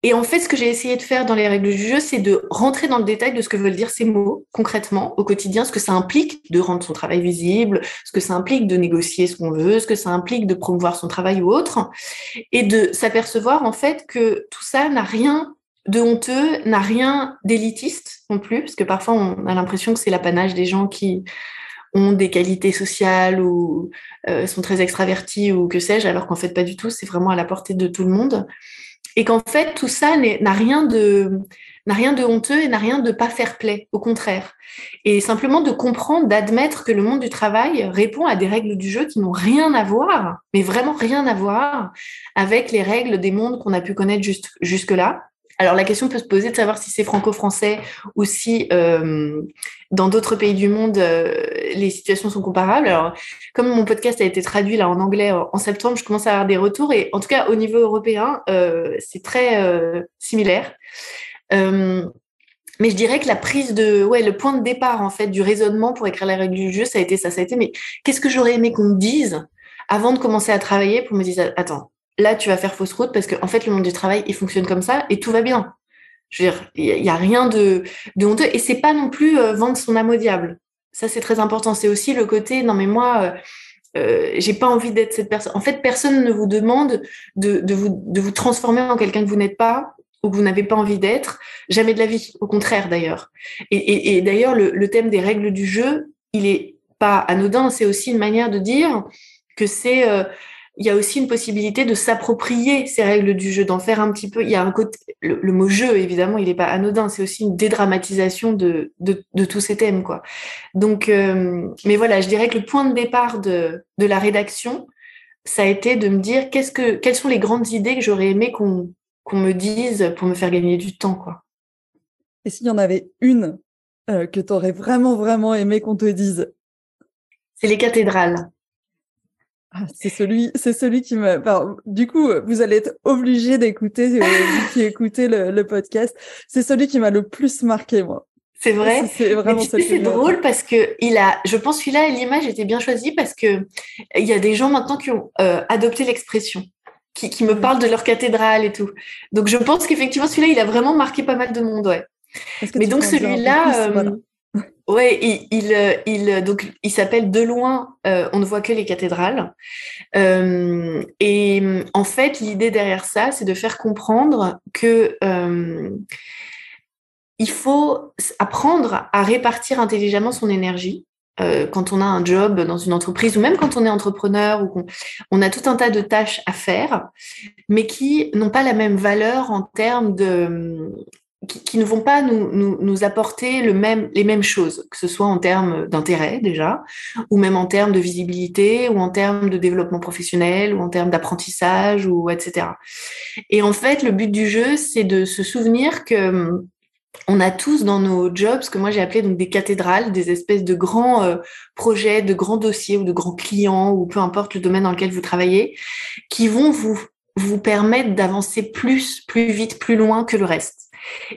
Et en fait, ce que j'ai essayé de faire dans les règles du jeu, c'est de rentrer dans le détail de ce que veulent dire ces mots concrètement au quotidien, ce que ça implique de rendre son travail visible, ce que ça implique de négocier ce qu'on veut, ce que ça implique de promouvoir son travail ou autre, et de s'apercevoir en fait que tout ça n'a rien de honteux, n'a rien d'élitiste non plus, parce que parfois on a l'impression que c'est l'apanage des gens qui ont des qualités sociales ou euh, sont très extravertis ou que sais-je, alors qu'en fait pas du tout, c'est vraiment à la portée de tout le monde. Et qu'en fait tout ça n'a rien de n'a rien de honteux et n'a rien de pas fair play, au contraire. Et simplement de comprendre, d'admettre que le monde du travail répond à des règles du jeu qui n'ont rien à voir, mais vraiment rien à voir avec les règles des mondes qu'on a pu connaître jusque-là. Alors la question peut se poser de savoir si c'est franco-français ou si euh, dans d'autres pays du monde euh, les situations sont comparables. Alors comme mon podcast a été traduit là en anglais en septembre, je commence à avoir des retours et en tout cas au niveau européen euh, c'est très similaire. mais je dirais que la prise de, ouais, le point de départ en fait du raisonnement pour écrire les règles du jeu, ça a été ça, ça a été. Mais qu'est-ce que j'aurais aimé qu'on me dise avant de commencer à travailler pour me dire, attends, là, tu vas faire fausse route parce qu'en en fait, le monde du travail, il fonctionne comme ça et tout va bien. Je veux dire, il n'y a, rien de, honteux. Et c'est pas non plus euh, vendre son âme au diable. Ça, c'est très important. C'est aussi le côté, non, mais moi, euh, euh j'ai pas envie d'être cette personne. En fait, personne ne vous demande de, de, vous, de vous transformer en quelqu'un que vous n'êtes pas ou que vous n'avez pas envie d'être. Jamais de la vie. Au contraire, d'ailleurs. Et, d'ailleurs, le, le thème des règles du jeu, il est pas anodin. C'est aussi une manière de dire que c'est euh, il y a aussi une possibilité de s'approprier ces règles du jeu, d'en faire un petit peu. Il y a un côté, le, mot jeu, évidemment, il n'est pas anodin, c'est aussi une dédramatisation de, de, de, tous ces thèmes, quoi. Donc, euh, mais voilà, je dirais que le point de départ de, de la rédaction, ça a été de me dire qu'est-ce que, quelles sont les grandes idées que j'aurais aimé qu'on qu'on me dise pour me faire gagner du temps, quoi. Et s'il y en avait une euh, que tu aurais vraiment, vraiment aimé qu'on te dise? C'est les cathédrales. Ah, c'est celui, c'est celui qui me. du coup, vous allez être obligé d'écouter, euh, qui écoutez le, podcast. C'est celui qui m'a le plus marqué, moi. C'est vrai? C'est vraiment C'est drôle parce que il a, je pense celui-là, l'image était bien choisie parce que il y a des gens maintenant qui ont euh, adopté l'expression, qui, qui me mmh. parlent de leur cathédrale et tout. Donc je pense qu'effectivement celui-là, il a vraiment marqué pas mal de monde, ouais. Mais donc celui-là, Ouais, il, euh, il, donc il s'appelle De loin, euh, on ne voit que les cathédrales. Euh, et en fait, l'idée derrière ça, c'est de faire comprendre que euh, il faut apprendre à répartir intelligemment son énergie. Euh, quand on a un job dans une entreprise ou même quand on est entrepreneur ou qu'on on a tout un tas de tâches à faire, mais qui n'ont pas la même valeur en termes de qui, ne vont pas nous, nous, nous, apporter le même, les mêmes choses, que ce soit en termes d'intérêt déjà, ou même en termes de visibilité, ou en termes de développement professionnel, ou en termes d'apprentissage, ou etc. Et en fait, le but du jeu, c'est de se souvenir que hum, on a tous dans nos jobs ce que moi j'ai appelé donc des cathédrales, des espèces de grands euh, projets, de grands dossiers ou de grands clients ou peu importe le domaine dans lequel vous travaillez, qui vont vous vous permettre d'avancer plus, plus vite, plus loin que le reste.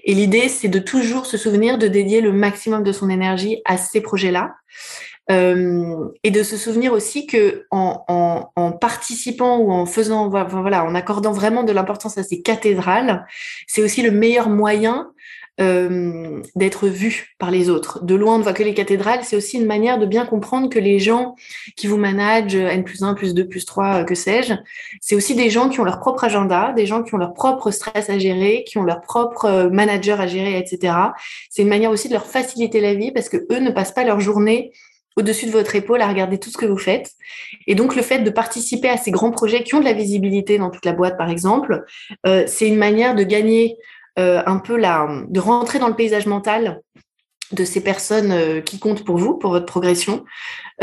Et l'idée, c'est de toujours se souvenir de dédier le maximum de son énergie à ces projets-là. Euh, et de se souvenir aussi que en, participant ou en faisant, voilà, en accordant vraiment de l'importance à ces cathédrales, c'est aussi le meilleur moyen euh, d'être vu par les autres. De loin, on ne voit que les cathédrales. C'est aussi une manière de bien comprendre que les gens qui vous managent, N plus 1, plus 2, plus 3, que sais-je, c'est aussi des gens qui ont leur propre agenda, des gens qui ont leur propre stress à gérer, qui ont leur propre euh, manager à gérer, etc. C'est une manière aussi de leur faciliter la vie parce que eux ne passent pas leur journée au-dessus de votre épaule à regarder tout ce que vous faites. Et donc, le fait de participer à ces grands projets qui ont de la visibilité dans toute la boîte, par exemple, euh, c'est une manière de gagner euh, un peu la, de rentrer dans le paysage mental de ces personnes euh, qui comptent pour vous, pour votre progression,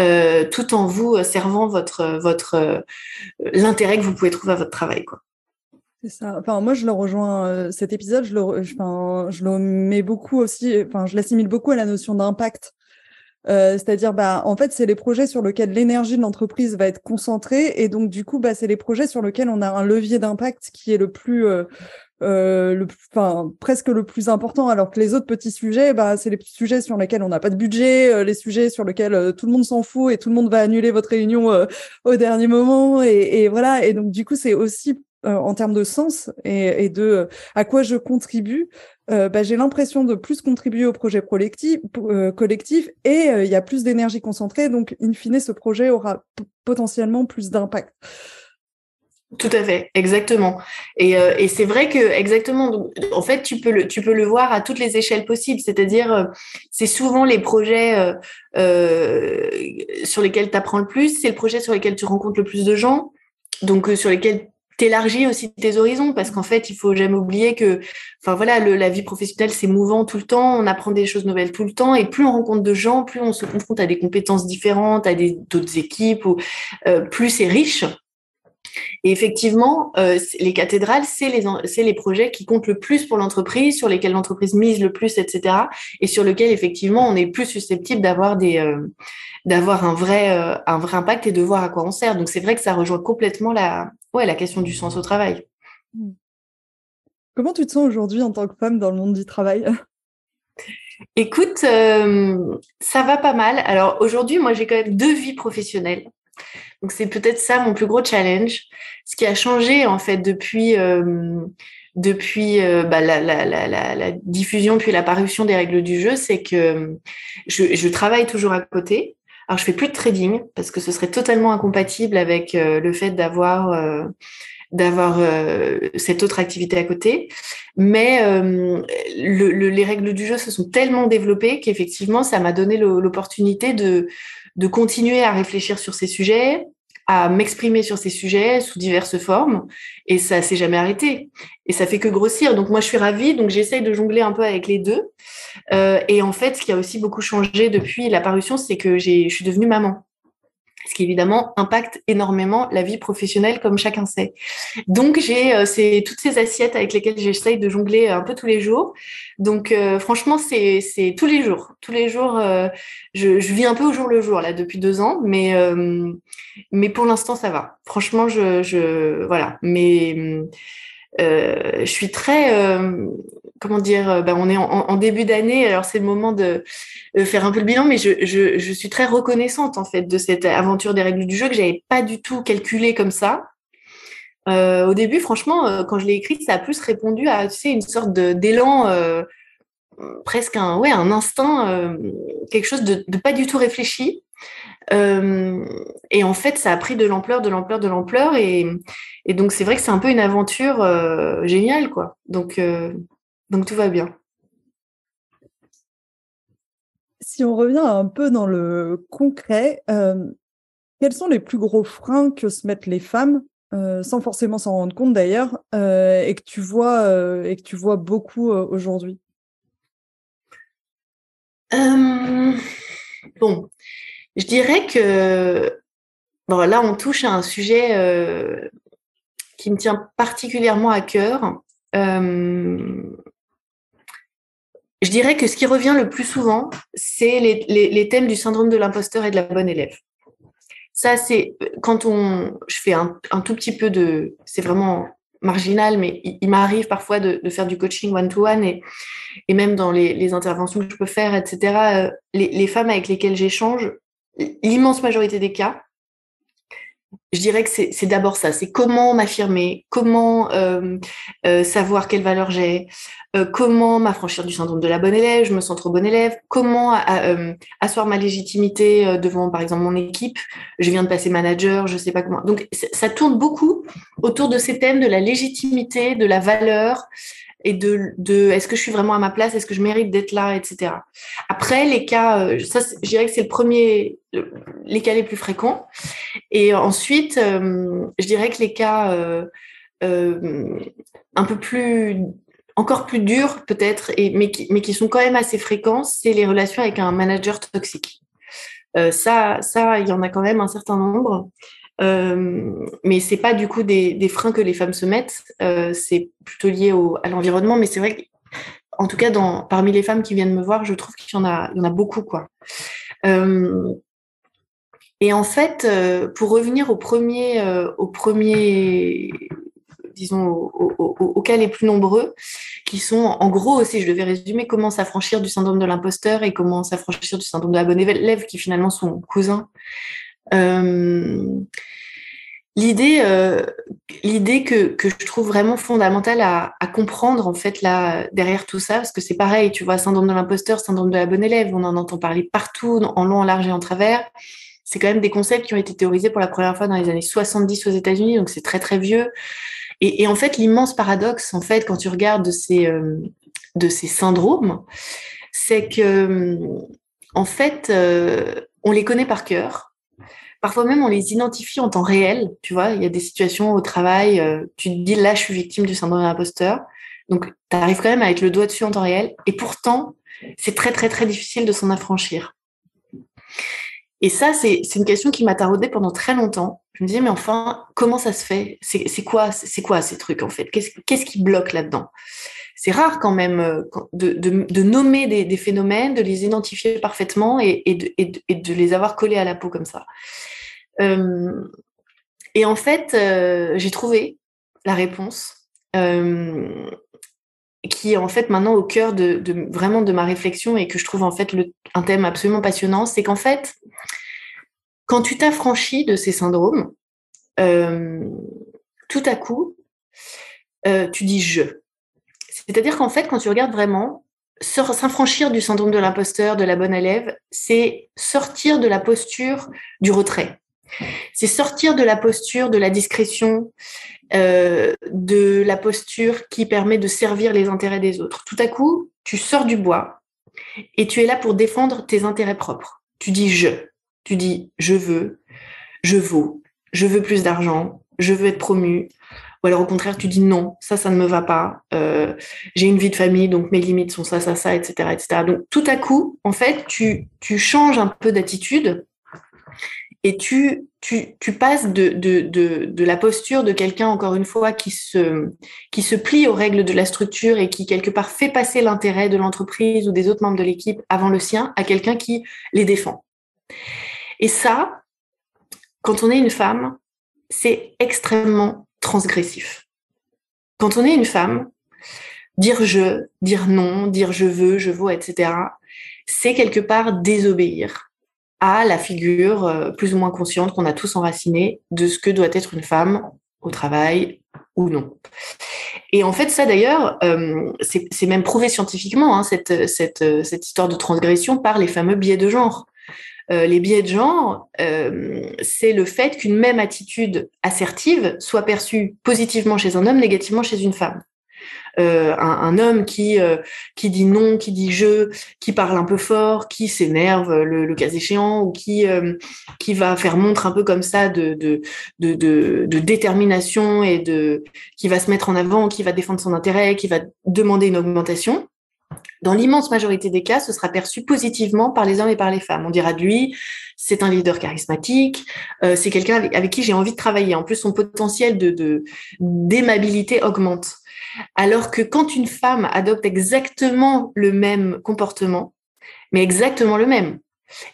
euh, tout en vous servant votre, votre, l'intérêt que vous pouvez trouver à votre travail. Quoi. C'est ça. Enfin, moi, je le rejoins. cet épisode, je le, je mets beaucoup aussi. Enfin, je l'assimile beaucoup à la notion d'impact. c'est-à-dire, bah, en fait, c'est les projets sur lesquels l'énergie de l'entreprise va être concentrée, et donc du coup, bah, c'est les projets sur lesquels on a un levier d'impact qui est le plus euh, le, enfin, presque le plus important, alors que les autres petits sujets, bah, c'est les sujets sur lesquels on n'a pas de budget, euh, les sujets sur lesquels euh, tout le monde s'en fout et tout le monde va annuler votre réunion au dernier moment. Et, et, voilà. Et donc, du coup, c'est aussi en termes de sens et, de à quoi je contribue, bah, j'ai l'impression de plus contribuer au projet collectif, collectif et il y a plus d'énergie concentrée. Donc, in fine, ce projet aura potentiellement plus d'impact. Tout à fait, exactement. Et, euh, c'est vrai que exactement. en fait, tu peux le voir à toutes les échelles possibles. C'est-à-dire, euh, c'est souvent les projets euh, sur lesquels tu apprends le plus. C'est le projet sur lesquels tu rencontres le plus de gens. Donc sur lesquels t'élargis aussi tes horizons parce qu'en fait, il faut jamais oublier que, enfin voilà, la vie professionnelle c'est mouvant tout le temps, on apprend des choses nouvelles tout le temps et plus on rencontre de gens, plus on se confronte à des compétences différentes, à d'autres équipes plus c'est riche. Et effectivement, euh, les cathédrales, c'est les, les projets qui comptent le plus pour l'entreprise, sur lesquels l'entreprise mise le plus, etc. Et sur lesquels, effectivement, on est plus susceptible d'avoir des, euh, d'avoir un vrai, euh, un vrai impact et de voir à quoi on sert. Donc, c'est vrai que ça rejoint complètement la, ouais, la question du sens au travail. Comment tu te sens aujourd'hui en tant que femme dans le monde du travail? Écoute, ça va pas mal. Alors aujourd'hui, moi, j'ai quand même deux vies professionnelles. Donc c'est peut-être ça mon plus gros challenge. Ce qui a changé en fait depuis euh, euh, bah, la, diffusion puis la parution des règles du jeu, c'est que je, je, travaille toujours à côté. Alors je fais plus de trading parce que ce serait totalement incompatible avec euh, le fait d'avoir cette autre activité à côté. Mais le, les règles du jeu se sont tellement développées qu'effectivement, ça m'a donné l'opportunité de, de continuer à réfléchir sur ces sujets, à m'exprimer sur ces sujets sous diverses formes et ça s'est jamais arrêté. Et ça fait que grossir. Donc moi je suis ravie. Donc j'essaye de jongler un peu avec les deux. Euh, et en fait ce qui a aussi beaucoup changé depuis la parution c'est que je suis devenue maman ce qui évidemment impacte énormément la vie professionnelle, comme chacun sait. Donc j'ai euh, toutes ces assiettes avec lesquelles j'essaye de jongler un peu tous les jours. Donc euh, franchement c'est c'est tous les jours, tous les jours. Euh, je, je, vis un peu au jour le jour là depuis deux ans, mais mais pour l'instant ça va. Franchement je je voilà, mais je suis très comment dire, euh, ben on est en, début d'année, alors c'est le moment de, faire un peu le bilan, mais je, je, je, suis très reconnaissante en fait de cette aventure des règles du jeu que j'avais pas du tout calculé comme ça. Euh, au début, franchement, euh, quand je l'ai écrite, ça a plus répondu à tu sais une sorte d'élan, euh, presque un ouais un instinct, quelque chose de, de, pas du tout réfléchi. Et en fait, ça a pris de l'ampleur, de l'ampleur, de l'ampleur, et, et donc c'est vrai que c'est un peu une aventure géniale, quoi. Donc donc tout va bien. Si on revient un peu dans le concret, quels sont les plus gros freins que se mettent les femmes, sans forcément s'en rendre compte d'ailleurs, et que tu vois et que tu vois beaucoup aujourd'hui? Bon, je dirais que bon là on touche à un sujet qui me tient particulièrement à cœur. Je dirais que ce qui revient le plus souvent, c'est les, thèmes du syndrome de l'imposteur et de la bonne élève. Ça, c'est quand on, je fais un, tout petit peu de, c'est vraiment marginal, mais il, m'arrive parfois de, faire du coaching one-to-one et, et même dans les, interventions que je peux faire, etc. Euh, les, les femmes avec lesquelles j'échange, l'immense majorité des cas, je dirais que c'est d'abord ça, c'est comment m'affirmer, comment euh, euh, savoir quelle valeur j'ai, euh, comment m'affranchir du syndrome de la bonne élève, je me sens trop bonne élève, comment asseoir ma légitimité devant par exemple mon équipe, je viens de passer manager, je sais pas comment. Donc ça tourne beaucoup autour de ces thèmes de la légitimité, de la valeur, et de, est-ce que je suis vraiment à ma place, est-ce que je mérite d'être là, etc. Après, les cas, euh, ça, je dirais que c'est le premier, les cas les plus fréquents. Et ensuite, euh, je dirais que les cas euh, un peu plus, encore plus durs peut-être, mais, qui, mais qui sont quand même assez fréquents, c'est les relations avec un manager toxique. ça, ça, il y en a quand même un certain nombre. Euh, mais c'est pas du coup des, freins que les femmes se mettent, euh, c'est plutôt lié à l'environnement. Mais c'est vrai qu'en tout cas, parmi les femmes qui viennent me voir, je trouve qu'il y en a, en beaucoup, quoi. Euh, et en fait, euh, pour revenir au premier, au premier, disons, aux au, au, cas les plus nombreux, qui sont, en gros, aussi, je devais résumer comment s'affranchir du syndrome de l'imposteur et comment s'affranchir du syndrome de la bonne élève, qui finalement sont cousins. Euh, L'idée, euh, l'idée que, que, je trouve vraiment fondamentale à, comprendre en fait là derrière tout ça, parce que c'est pareil, tu vois, syndrome de l'imposteur, syndrome de la bonne élève, on en entend parler partout, en long, en large et en travers. C'est quand même des concepts qui ont été théorisés pour la première fois dans les années 70 aux États-Unis, donc c'est très très vieux. Et, en fait, l'immense paradoxe, en fait, quand tu regardes de ces euh, de ces syndromes, c'est que en fait, on les connaît par cœur Parfois même, on les identifie en temps réel. Tu vois, il y a des situations au travail, euh, tu te dis là, je suis victime du syndrome de l'imposteur. Donc, tu arrives quand même à être le doigt dessus en temps réel. Et pourtant, c'est très, très, très difficile de s'en affranchir. Et ça, c'est une question qui m'a taraudée pendant très longtemps. Je me disais, mais enfin, comment ça se fait? C'est quoi, quoi ces trucs en fait? Qu'est-ce qui bloque là-dedans? C'est rare quand même euh, de, de, nommer des, phénomènes, de les identifier parfaitement et, et, de, de, les avoir collés à la peau comme ça. Euh, et en fait, euh, j'ai trouvé la réponse qui est en fait maintenant au cœur de, vraiment de ma réflexion et que je trouve en fait le, un thème absolument passionnant, c'est qu'en fait, quand tu t'affranchis de ces syndromes, tout à coup, tu dis je. C'est-à-dire qu'en fait, quand tu regardes vraiment, s'affranchir du syndrome de l'imposteur, de la bonne élève, c'est sortir de la posture du retrait. C'est sortir de la posture de la discrétion, euh, de la posture qui permet de servir les intérêts des autres. Tout à coup, tu sors du bois et tu es là pour défendre tes intérêts propres. Tu dis je, tu dis je veux, je vaux, je veux plus d'argent, je veux être promu. Ou alors au contraire, tu dis non, ça, ça ne me va pas. Euh, j'ai une vie de famille, donc mes limites sont ça, ça, ça, etc., etc. Donc tout à coup, en fait, tu, changes un peu d'attitude et tu, passes de, la posture de quelqu'un, encore une fois, qui se plie aux règles de la structure et qui, quelque part, fait passer l'intérêt de l'entreprise ou des autres membres de l'équipe avant le sien à quelqu'un qui les défend. Et ça, quand on est une femme, c'est extrêmement transgressif. Quand on est une femme, dire je, dire non, dire je veux, je vaux, etc., c'est quelque part désobéir à la figure euh, plus ou moins consciente qu'on a tous enracinée de ce que doit être une femme au travail ou non. Et en fait, ça d'ailleurs, euh, c'est même prouvé scientifiquement, hein, cette, cette, cette, histoire de transgression par les fameux biais de genre. Euh, les biais de genre, c'est le fait qu'une même attitude assertive soit perçue positivement chez un homme, négativement chez une femme. Euh, un, homme qui euh, qui dit non, qui dit je, qui parle un peu fort, qui s'énerve le, cas échéant ou qui euh, qui va faire montre un peu comme ça de de, de de, détermination et de qui va se mettre en avant, qui va défendre son intérêt, qui va demander une augmentation. Dans l'immense majorité des cas, ce sera perçu positivement par les hommes et par les femmes. On dira de lui, c'est un leader charismatique, c'est quelqu'un avec, avec, qui j'ai envie de travailler. En plus, son potentiel de d'aimabilité augmente. Alors que quand une femme adopte exactement le même comportement, mais exactement le même,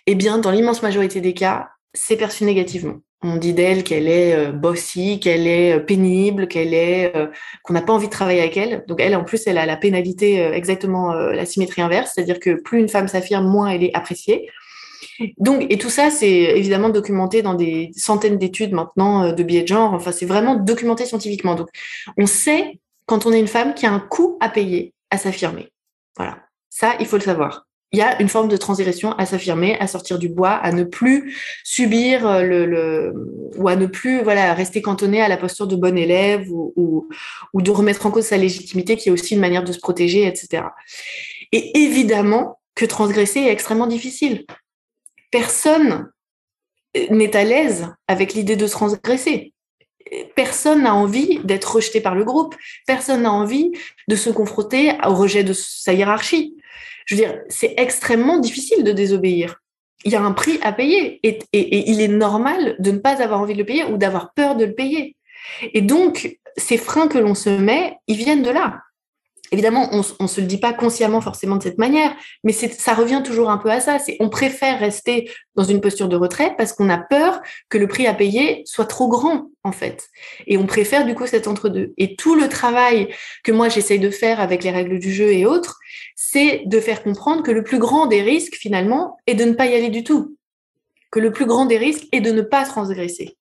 eh bien, dans l'immense majorité des cas, c'est perçu négativement. On dit d'elle qu'elle est euh, bossy, qu'elle est euh, pénible, qu'elle est euh, qu'on n'a pas envie de travailler avec elle. Donc elle, en plus, elle a la pénalité exactement la symétrie inverse, c'est-à-dire que plus une femme s'affirme, moins elle est appréciée. Donc, et tout ça, c'est évidemment documenté dans des centaines d'études maintenant de biais de genre. Enfin, c'est vraiment documenté scientifiquement. Donc, on sait quand on est une femme qui a un coût à payer à s'affirmer. Voilà. Ça, il faut le savoir. Il y a une forme de transgression à s'affirmer, à sortir du bois, à ne plus subir euh, le, ou à ne plus voilà rester cantonné à la posture de bon élève ou, ou, de remettre en cause sa légitimité, qui est aussi une manière de se protéger, etc. Et évidemment que transgresser est extrêmement difficile. Personne n'est à l'aise avec l'idée de transgresser personne n'a envie d'être rejeté par le groupe, personne n'a envie de se confronter au rejet de sa hiérarchie. Je veux dire, c'est extrêmement difficile de désobéir. Il y a un prix à payer et, il est normal de ne pas avoir envie de le payer ou d'avoir peur de le payer. Et donc, ces freins que l'on se met, ils viennent de là. Évidemment, on ne se le dit pas consciemment forcément de cette manière, mais ça revient toujours un peu à ça. C'est on préfère rester dans une posture de retrait parce qu'on a peur que le prix à payer soit trop grand, en fait. Et on préfère du coup cet entre-deux. Et tout le travail que moi j'essaye de faire avec les règles du jeu et autres, c'est de faire comprendre que le plus grand des risques, finalement, est de ne pas y aller du tout. Que le plus grand des risques est de ne pas transgresser.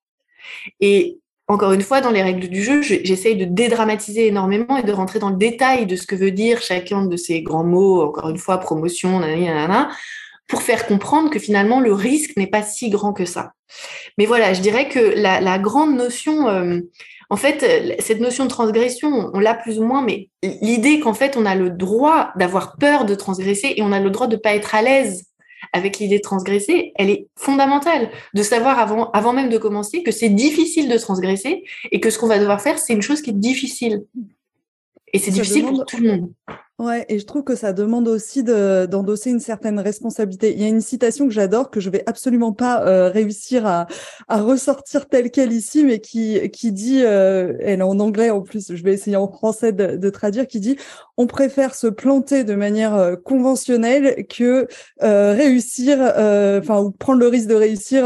Et encore une fois, dans les règles du jeu, j'essaye de dédramatiser énormément et de rentrer dans le détail de ce que veut dire chacun de ces grands mots, encore une fois, promotion, nanana, pour faire comprendre que finalement, le risque n'est pas si grand que ça. Mais voilà, je dirais que la, grande notion, euh, en fait, cette notion de transgression, on l'a plus ou moins, mais l'idée qu'en fait, on a le droit d'avoir peur de transgresser et on a le droit de ne pas être à l'aise avec l'idée de transgresser, elle est fondamentale. De savoir avant, avant même de commencer que c'est difficile de transgresser et que ce qu'on va devoir faire, c'est une chose qui est difficile. Et c'est difficile pour tout le monde. Ouais, et je trouve que ça demande aussi d'endosser une certaine responsabilité. Il y a une citation que j'adore, que je vais absolument pas euh, réussir à, à, ressortir telle qu'elle ici, mais qui, qui dit, euh, elle est en anglais en plus, je vais essayer en français de, de traduire, qui dit on préfère se planter de manière euh, conventionnelle que euh, réussir, enfin, ou prendre le risque de réussir,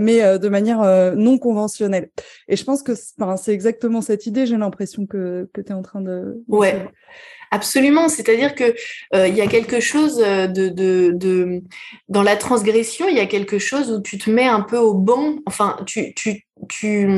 mais de manière non conventionnelle. Et je pense que c'est exactement cette idée, j'ai l'impression que, que tu es en train de... Ouais. Absolument, c'est-à-dire que euh, il y a quelque chose euh, de, dans la transgression, il y a quelque chose où tu te mets un peu au banc, enfin tu, tu, tu,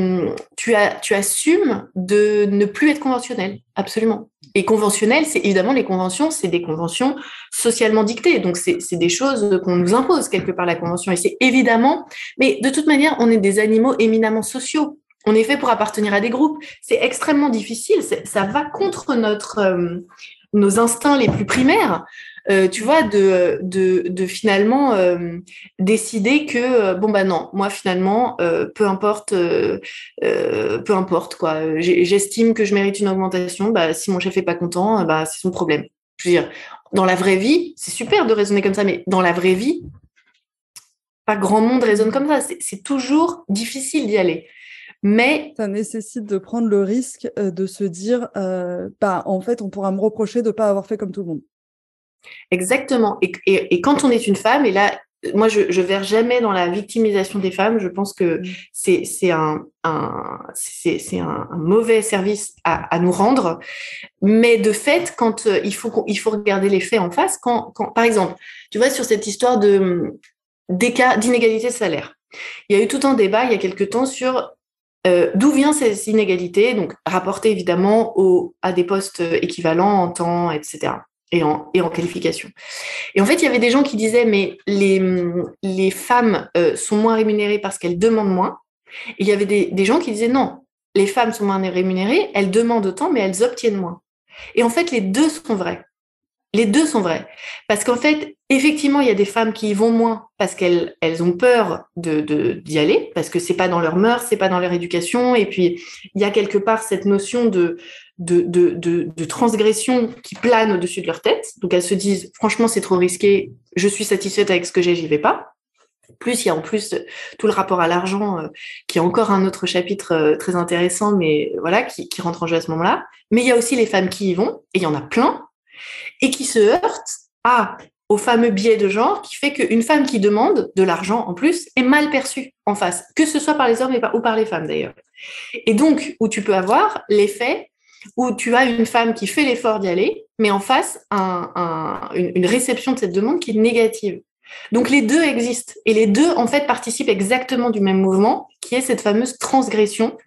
tu, as, tu assumes de ne plus être conventionnel, absolument. Et conventionnel, c'est évidemment les conventions, c'est des conventions socialement dictées, donc c'est des choses qu'on nous impose quelque part la convention, et c'est évidemment, mais de toute manière, on est des animaux éminemment sociaux. On est fait pour appartenir à des groupes. C'est extrêmement difficile. Ça va contre notre, euh, nos instincts les plus primaires. Euh, tu vois, de, de, finalement euh, décider que bon bah non, moi finalement, peu importe, peu importe quoi. J'estime que je mérite une augmentation. Bah si mon chef est pas content, bah c'est son problème. Je veux dire, dans la vraie vie, c'est super de raisonner comme ça, mais dans la vraie vie, pas grand monde raisonne comme ça. C'est toujours difficile d'y aller. Mais ça nécessite de prendre le risque euh, de se dire, euh, bah, en fait, on pourra me reprocher de ne pas avoir fait comme tout le monde. Exactement. Et, et, quand on est une femme, et là, moi, je ne verrai jamais dans la victimisation des femmes. Je pense que mm. c'est un, un, un, un, mauvais service à, à, nous rendre. Mais de fait, quand euh, il faut, il faut regarder les faits en face, quand, quand, par exemple, tu vois, sur cette histoire de d'inégalité de salaire, il y a eu tout un débat il y a quelque temps sur euh, d'où vient ces inégalités Donc, rapportées évidemment à des postes équivalents en temps, etc. Et en, et en qualification. Et en fait, il y avait des gens qui disaient, mais les, les femmes euh, sont moins rémunérées parce qu'elles demandent moins. Et il y avait des, des gens qui disaient, non, les femmes sont moins rémunérées, elles demandent autant, mais elles obtiennent moins. Et en fait, les deux sont vrais. Les deux sont vrais. Parce qu'en fait, effectivement, il y a des femmes qui y vont moins parce qu'elles elles ont peur de d'y aller, parce que c'est pas dans leur mœurs, c'est pas dans leur éducation. Et puis, il y a quelque part cette notion de, de, de, de, transgression qui plane au-dessus de leur tête. Donc, elles se disent, franchement, c'est trop risqué, je suis satisfaite avec ce que j'ai, j'y vais pas. Plus, il y a en plus tout le rapport à l'argent, euh, qui est encore un autre chapitre euh, très intéressant, mais voilà, qui, qui rentre en jeu à ce moment-là. Mais il y a aussi les femmes qui y vont, et il y en a plein, et qui se heurtent à au fameux biais de genre qui fait qu'une femme qui demande de l'argent en plus est mal perçue en face, que ce soit par les hommes ou par les femmes d'ailleurs. Et donc, où tu peux avoir l'effet où tu as une femme qui fait l'effort d'y aller, mais en face, une, réception de cette demande qui est négative. Donc les deux existent et les deux en fait participent exactement du même mouvement qui est cette fameuse transgression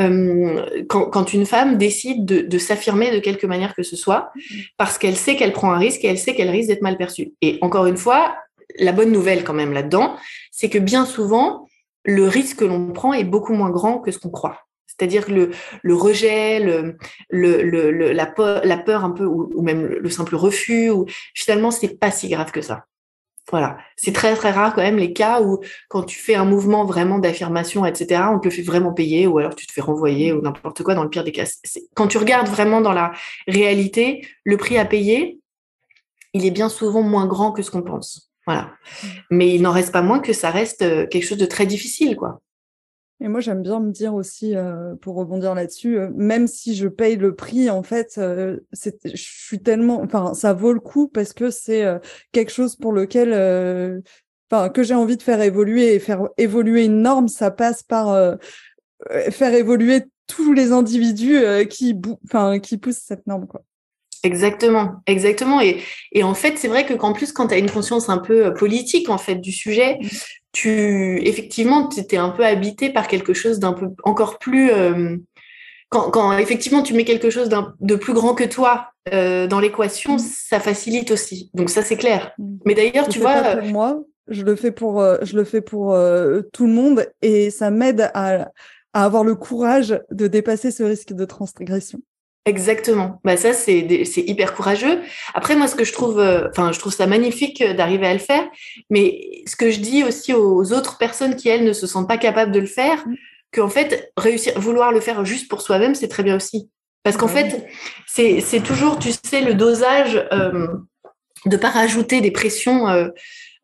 euh, quand, une femme décide de, s'affirmer de quelque manière que ce soit, parce qu'elle sait qu'elle prend un risque et elle sait qu'elle risque d'être mal perçue. Et encore une fois, la bonne nouvelle quand même là-dedans, c'est que bien souvent, le risque que l'on prend est beaucoup moins grand que ce qu'on croit. C'est-à-dire que le, rejet, la, peur, un peu, ou, même le simple refus, finalement, c'est pas si grave que ça. Voilà, c'est très très rare quand même les cas où quand tu fais un mouvement vraiment d'affirmation, etc., on te fait vraiment payer ou alors tu te fais renvoyer ou n'importe quoi dans le pire des cas. Quand tu regardes vraiment dans la réalité, le prix à payer, il est bien souvent moins grand que ce qu'on pense. Voilà. Mmh. Mais il n'en reste pas moins que ça reste euh, quelque chose de très difficile, quoi. Et moi, j'aime bien me dire aussi, euh, pour rebondir là-dessus, euh, même si je paye le prix, en fait, euh, je suis tellement, enfin, ça vaut le coup parce que c'est quelque chose pour lequel, enfin, que j'ai envie de faire évoluer et faire évoluer une norme, ça passe par faire évoluer tous les individus qui, enfin, qui poussent cette norme, quoi. Exactement, exactement. Et, et en fait, c'est vrai que qu'en plus, quand tu as une conscience un peu politique en fait du sujet, mmh tu effectivement tu étais un peu habité par quelque chose d'un peu encore plus euh, quand, quand, effectivement tu mets quelque chose de plus grand que toi euh, dans l'équation, mm. ça facilite aussi. Donc ça c'est clair. Mm. Mais d'ailleurs tu vois, pas pour moi, je le fais pour euh, je le fais pour tout le monde et ça m'aide à, à avoir le courage de dépasser ce risque de transgression. Exactement. Bah ça c'est c'est hyper courageux. Après moi ce que je trouve euh, enfin je trouve ça magnifique euh, d'arriver à le faire, mais ce que je dis aussi aux autres personnes qui elles ne se sentent pas capables de le faire, mm. qu'en fait réussir vouloir le faire juste pour soi-même, c'est très bien aussi. Parce qu'en bah fait, c'est c'est toujours tu sais le dosage euh, de pas rajouter des pressions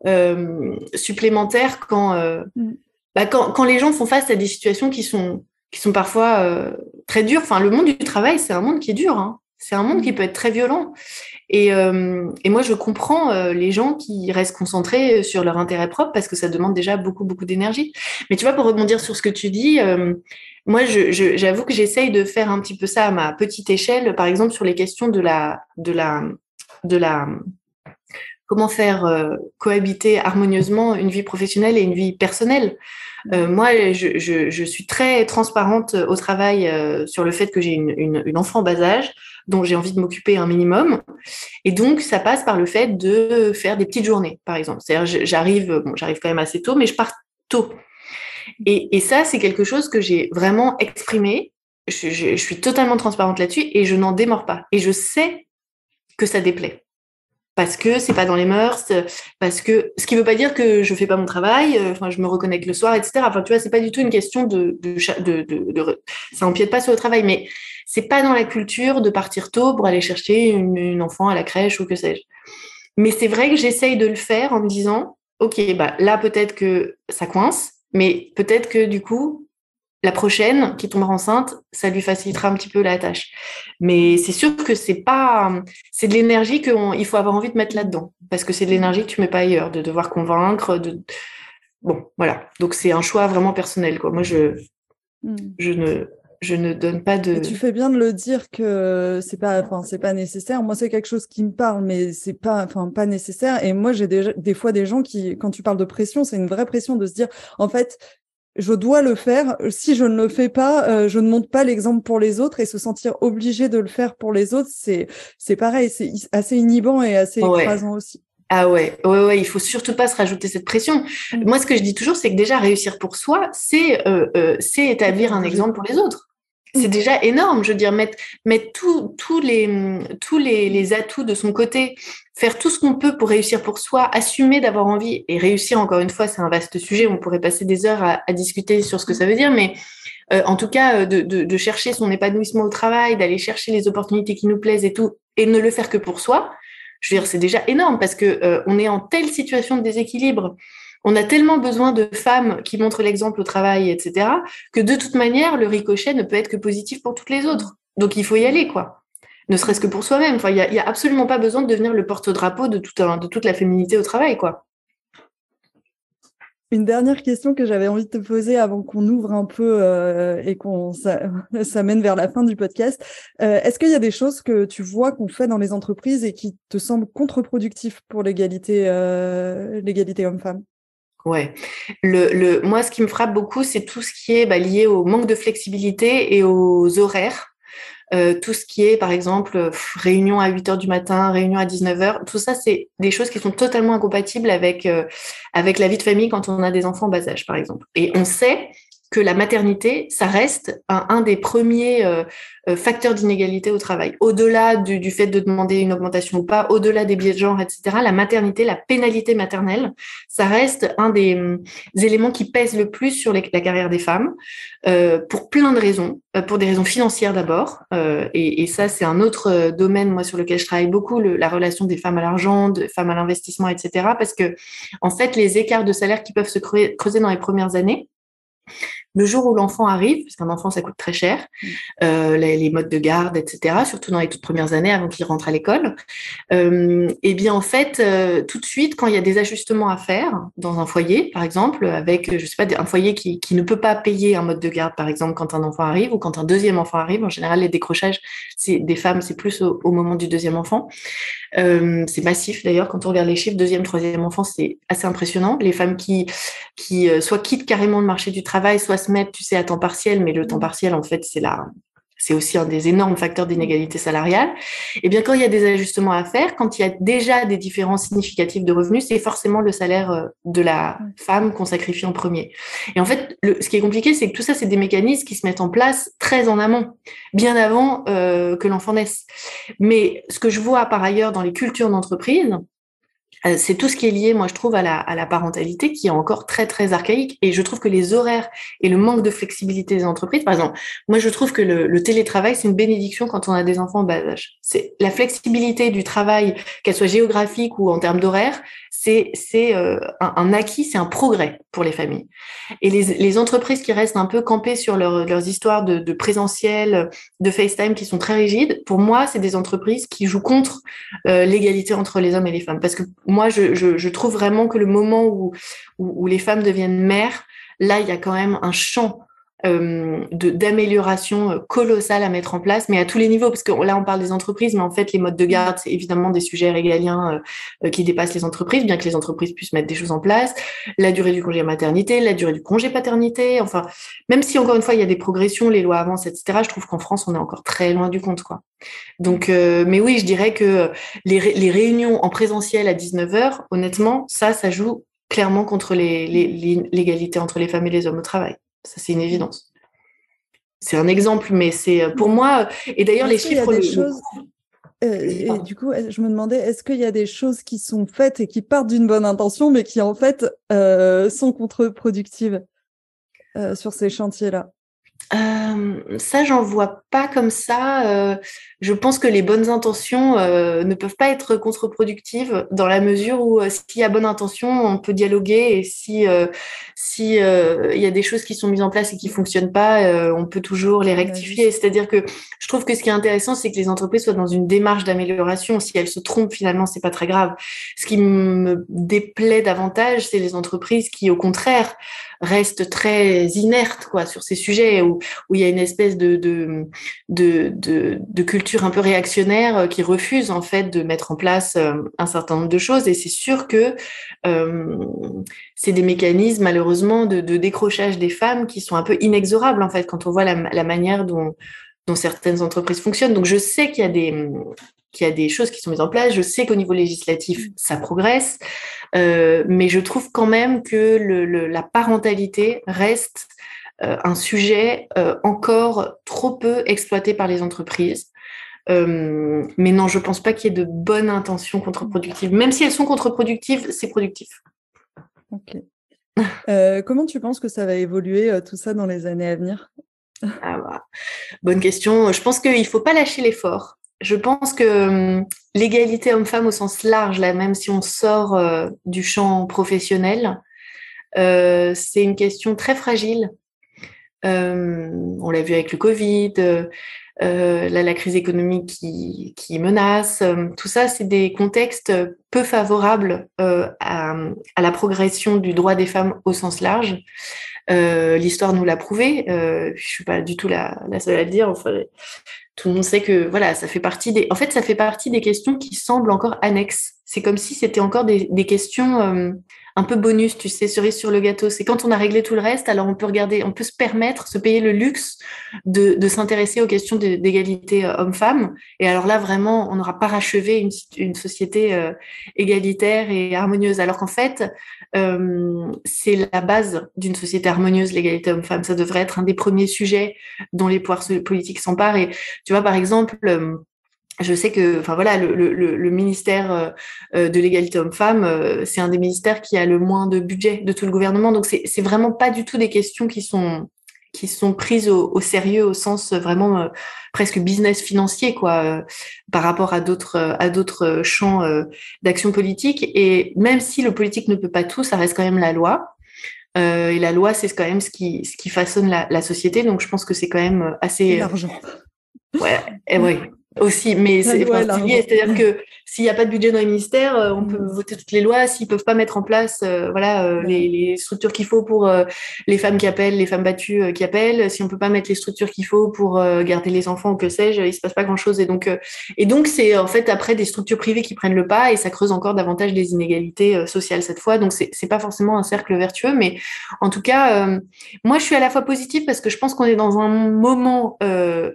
euh, supplémentaires quand, mm. bah, quand quand les gens font face à des situations qui sont qui sont parfois euh, très durs. Enfin, le monde du travail, c'est un monde qui est dur. Hein. C'est un monde qui mm. peut être très violent. Et, euh, et moi, je comprends euh, les gens qui restent concentrés sur leur intérêt propre parce que ça demande déjà beaucoup, beaucoup d'énergie. Mais tu vois, pour rebondir sur ce que tu dis, moi, j'avoue je, j'avoue que j'essaye de faire un petit peu ça à ma petite échelle, par exemple sur les questions de la, de la, de la, comment faire cohabiter harmonieusement une vie professionnelle et une vie personnelle. Euh, moi, je, suis très transparente au travail euh, sur le fait que j'ai une, une, enfant bas âge dont j'ai envie de m'occuper un minimum. Et donc, ça passe par le fait de faire des petites journées, par exemple. C'est-à-dire, j'arrive, bon, j'arrive quand même assez tôt, mais je pars tôt. Et, ça, c'est quelque chose que j'ai vraiment exprimé. Je, je suis totalement transparente là-dessus et je n'en démords pas. Et je sais que ça déplaît parce que c'est pas dans les mœurs, parce que ce qui veut pas dire que je fais pas mon travail, euh, enfin je me reconnecte le soir, etc. Enfin tu vois, c'est pas du tout une question de, ça empiète pas sur le travail, mais c'est pas dans la culture de partir tôt pour aller chercher une, une enfant à la crèche ou que sais-je. Mais c'est vrai que j'essaye de le faire en me disant, ok, bah là peut-être que ça coince, mais peut-être que du coup la prochaine qui tombera enceinte, ça lui facilitera un petit peu la tâche. Mais c'est sûr que c'est pas, c'est de l'énergie qu'il faut avoir envie de mettre là-dedans, parce que c'est de l'énergie que tu mets pas ailleurs, de devoir convaincre, de, bon, voilà. Donc c'est un choix vraiment personnel, quoi. Moi, je, hmm. je ne, je ne donne pas de. tu fais bien de le dire que c'est pas, enfin, c'est pas nécessaire. Moi, c'est quelque chose qui me parle, mais c'est pas, enfin, pas nécessaire. Et moi, j'ai des, des fois des gens qui, quand tu parles de pression, c'est une vraie pression de se dire, en fait, je dois le faire. Si je ne le fais pas, euh, je ne montre pas l'exemple pour les autres et se sentir obligé de le faire pour les autres, c'est c'est pareil, c'est assez inhibant et assez écrasant aussi. Ah ouais, ouais, ouais, il faut surtout pas se rajouter cette pression. Mm. Moi, ce que je dis toujours, c'est que déjà réussir pour soi, c'est euh, euh, c'est établir un exemple pour les autres c'est déjà énorme. Je veux dire, mettre, tous les, atouts de son côté, faire tout ce qu'on peut pour réussir pour soi, assumer d'avoir envie et réussir, encore une fois, c'est un vaste sujet. On pourrait passer des heures à, discuter sur ce que ça veut dire, mais euh, en tout cas, euh, de, chercher son épanouissement au travail, d'aller chercher les opportunités qui nous plaisent et tout, et ne le faire que pour soi, je veux dire, c'est déjà énorme parce que euh, on est en telle situation de déséquilibre on a tellement besoin de femmes qui montrent l'exemple au travail, etc., que de toute manière, le ricochet ne peut être que positif pour toutes les autres. Donc il faut y aller, quoi. Ne serait-ce que pour soi-même. Enfin, il n'y a, a, absolument pas besoin de devenir le porte-drapeau de, toute la féminité au travail, quoi. Une dernière question que j'avais envie de te poser avant qu'on ouvre un peu euh, et qu'on s'amène vers la fin du podcast. Euh, est-ce qu'il y a des choses que tu vois qu'on fait dans les entreprises et qui te semblent contre-productifs pour l'égalité euh, homme-femme? Ouais. Le, le, moi, ce qui me frappe beaucoup, c'est tout ce qui est bah, lié au manque de flexibilité et aux horaires. Euh, tout ce qui est, par exemple, réunion à 8 heures du matin, réunion à 19 heures, tout ça, c'est des choses qui sont totalement incompatibles avec, euh, avec la vie de famille quand on a des enfants en bas âge, par exemple. Et on sait que la maternité, ça reste un, des premiers euh, euh, facteurs d'inégalité au travail. Au-delà du, fait de demander une augmentation ou pas, au-delà des biais de genre, etc., la maternité, la pénalité maternelle, ça reste un des, hum, éléments qui pèsent le plus sur la carrière des femmes, euh, pour plein de raisons. pour des raisons financières d'abord, et, ça c'est un autre domaine moi sur lequel je travaille beaucoup, la relation des femmes à l'argent, des femmes à l'investissement, etc. Parce que en fait les écarts de salaire qui peuvent se creuser dans les premières années, le jour où l'enfant arrive, parce qu'un enfant ça coûte très cher, mm. euh, les, modes de garde, etc., surtout dans les toutes premières années avant qu'il rentre à l'école, euh, et eh bien en fait, euh, tout de suite, quand il y a des ajustements à faire dans un foyer, par exemple, avec, je sais pas, un foyer qui, qui ne peut pas payer un mode de garde, par exemple, quand un enfant arrive ou quand un deuxième enfant arrive, en général, les décrochages, c'est des femmes, c'est plus au, moment du deuxième enfant. c'est massif d'ailleurs quand on regarde les chiffres. Deuxième, troisième enfant, c'est assez impressionnant. Les femmes qui, qui soit quittent carrément le marché du travail, soit se mettent, tu sais, à temps partiel, mais le temps partiel, en fait, c'est la, c'est aussi un des énormes facteurs d'inégalité salariale. Et eh bien, quand il y a des ajustements à faire, quand il y a déjà des différences significatives de revenus, c'est forcément le salaire euh, de la femme qu'on sacrifie en premier. Et en fait, le, ce qui est compliqué, c'est que tout ça, c'est des mécanismes qui se mettent en place très en amont, bien avant euh, que l'enfant naisse. Mais ce que je vois par ailleurs dans les cultures d'entreprise, c'est tout ce qui est lié, moi, je trouve, à la, parentalité qui est encore très, très archaïque. Et je trouve que les horaires et le manque de flexibilité des entreprises, par exemple, moi, je trouve que le, le télétravail, c'est une bénédiction quand on a des enfants en bas âge. C'est la flexibilité du travail, qu'elle soit géographique ou en termes d'horaire, c'est euh, un, acquis, c'est un progrès pour les familles. Et les, entreprises qui restent un peu campées sur leurs histoires de, présentiel, de FaceTime qui sont très rigides, pour moi, c'est des entreprises qui jouent contre euh, l'égalité entre les hommes et les femmes. Parce que moi, je, trouve vraiment que le moment où, où les femmes deviennent mères, là, il y a quand même un champ euh, d'amélioration euh, colossale à mettre en place, mais à tous les niveaux, parce que là on parle des entreprises, mais en fait les modes de garde, c'est évidemment des sujets régaliens euh, qui dépassent les entreprises, bien que les entreprises puissent mettre des choses en place, la durée du congé maternité, la durée du congé paternité, enfin, même si encore une fois il y a des progressions, les lois avancent, etc., je trouve qu'en France on est encore très loin du compte, quoi. Donc, mais oui, je dirais que les, les réunions en présentiel à 19h, honnêtement, ça, ça joue clairement contre l'égalité entre les femmes et les hommes au travail. Ça, c'est une évidence. C'est un exemple, mais c'est euh, pour moi. Euh, et d'ailleurs, les chiffres. des choses... Euh, et du coup, je me demandais, est-ce qu'il y a des choses qui sont faites et qui partent d'une bonne intention, mais qui en fait sont contre-productives sur ces chantiers-là? Euh, ça, j'en vois pas comme ça. Euh, je pense que les bonnes intentions euh, ne peuvent pas être contre-productives dans la mesure où s'il y a bonne intention, on peut dialoguer et si si il y a des choses qui sont mises en place et qui fonctionnent pas, on peut toujours les rectifier. C'est-à-dire que je trouve que ce qui est intéressant, c'est que les entreprises soient dans une démarche d'amélioration. Si elles se trompent, finalement, c'est pas très grave. Ce qui me déplaît davantage, c'est les entreprises qui, au contraire, restent très inertes quoi sur ces sujets où, où il y a une espèce de culture un peu réactionnaire euh, qui refuse en fait de mettre en place euh, un certain nombre de choses et c'est sûr que euh, c'est des mécanismes malheureusement de, décrochage des femmes qui sont un peu inexorables en fait quand on voit la, manière dont certaines entreprises fonctionnent. Donc je sais qu'il y a des qu'il y a des choses qui sont mises en place. Je sais qu'au niveau législatif, ça progresse, euh, mais je trouve quand même que le, la parentalité reste euh, un sujet euh, encore trop peu exploité par les entreprises. mais non, je pense pas qu'il y ait de bonnes intentions contre-productives. Même si elles sont contre-productives, c'est productif. Ok. comment tu penses que ça va évoluer tout ça dans les années à venir? Ah bah, Bonne question. Je pense qu'il ne faut pas lâcher l'effort je pense que hum, l'égalité homme-femme au sens large, là, même si on sort euh, du champ professionnel, euh, c'est une question très fragile. Euh, on l'a vu avec le Covid, la crise économique qui, menace. tout ça, c'est des contextes peu favorables à, la progression du droit des femmes au sens large. L'histoire nous l'a prouvé. je suis pas du tout la, seule à le dire. Tout le monde sait que voilà, ça fait partie des. En fait, ça fait partie des questions qui semblent encore annexes. C'est comme si c'était encore des, des questions euh, un peu bonus, tu sais, cerise sur le gâteau. C'est quand on a réglé tout le reste, alors on peut regarder, on peut se permettre, se payer le luxe de, s'intéresser aux questions d'égalité euh, homme-femme. Et alors là, vraiment, on n'aura pas rachevé une, une société euh, égalitaire et harmonieuse. Alors qu'en fait, euh, c'est la base d'une société harmonieuse, l'égalité homme-femme. Ça devrait être un des premiers sujets dont les pouvoirs politiques s'emparent. Et tu vois, par exemple, je sais que, enfin voilà, le, le, le ministère euh, euh, de l'égalité homme-femme, euh, c'est un des ministères qui a le moins de budget de tout le gouvernement. Donc c'est vraiment pas du tout des questions qui sont qui sont prises au, au sérieux au sens vraiment presque business financier quoi, par rapport à d'autres à d'autres champs d'action politique. Et même si le politique ne peut pas tout, ça reste quand même la loi. et la loi, c'est quand même ce qui ce qui façonne la, la société. Donc je pense que c'est quand même assez. L'argent. Ouais, et oui, aussi, mais c'est c'est-à-dire que s'il n'y a pas de budget dans les ministères, euh, on peut mm. voter toutes les lois. S'ils peuvent pas mettre en place, euh, voilà, euh, les, structures qu'il faut pour les femmes qui appellent, les femmes battues qui appellent, si on peut pas mettre les structures qu'il faut pour garder les enfants ou que sais-je, il se passe pas grand-chose. Et donc, et donc c'est en fait après des structures privées qui prennent le pas et ça creuse encore davantage les inégalités sociales cette fois. Donc c'est c'est pas forcément un cercle vertueux, mais en tout cas, moi je suis à la fois positive parce que je pense qu'on est dans un moment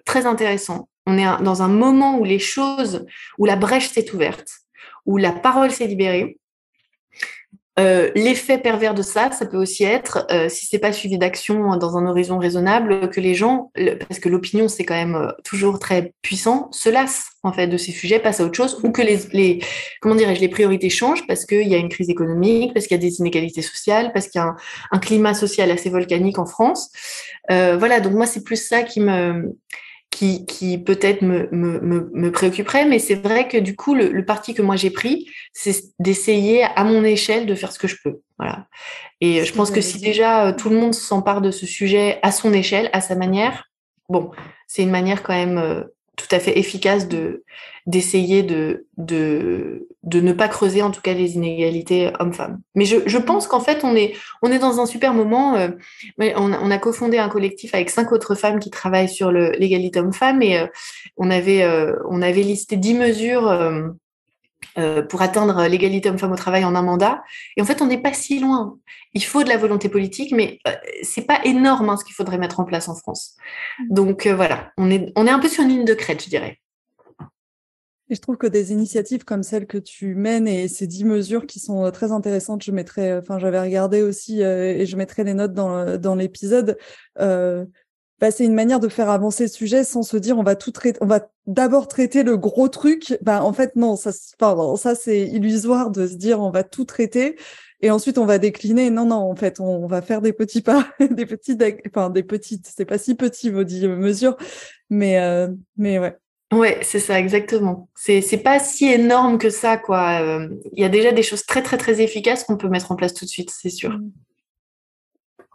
très intéressant on est dans un moment où les choses, où la brèche s'est ouverte, où la parole s'est libérée. Euh, l'effet pervers de ça, ça peut aussi être, euh, si c'est pas suivi d'action dans un horizon raisonnable, que les gens, parce que l'opinion c'est quand même euh, toujours très puissant, se lassent en fait de ces sujets, passent à autre chose, ou que les, comment dirais-je, les priorités changent parce qu'il y a une crise économique, parce qu'il y a des inégalités sociales, parce qu'il y a un, climat social assez volcanique en France. voilà, donc moi c'est plus ça qui me qui, qui peut-être me, me, me, préoccuperait, mais c'est vrai que du coup, le, le parti que moi j'ai pris, c'est d'essayer à mon échelle de faire ce que je peux. Voilà. Et je pense que si déjà euh, tout le monde s'empare de ce sujet à son échelle, à sa manière, bon, c'est une manière quand même euh, tout à fait efficace de d'essayer de, de de ne pas creuser en tout cas les inégalités hommes-femmes. Mais je, je pense qu'en fait on est on est dans un super moment. Euh, on, on, a cofondé un collectif avec cinq autres femmes qui travaillent sur l'égalité homme-femme et euh, on avait euh, on avait listé dix mesures euh, pour atteindre l'égalité homme-femme au travail en un mandat. Et en fait, on n'est pas si loin. Il faut de la volonté politique, mais euh, c'est pas énorme hein, ce qu'il faudrait mettre en place en France. Mm. Donc euh, voilà, on est, on est un peu sur une ligne de crête, je dirais. Et je trouve que des initiatives comme celles que tu mènes et ces dix mesures qui sont très intéressantes, je mettrai, enfin j'avais regardé aussi et je mettrai les notes dans, dans l'épisode. Bah, c'est une manière de faire avancer le sujet sans se dire on va tout traiter, on va d'abord traiter le gros truc. Bah, en fait, non, ça, pardon, ça c'est illusoire de se dire on va tout traiter et ensuite on va décliner. Non, non, en fait, on, va faire des petits pas, des petites, enfin, des petites, c'est pas si petit, maudit mesure, mais, euh, mais ouais. Ouais, c'est ça, exactement. C'est, c'est pas si énorme que ça, quoi. Euh, il y a déjà des choses très, très, très efficaces qu'on peut mettre en place tout de suite, c'est sûr. Mmh.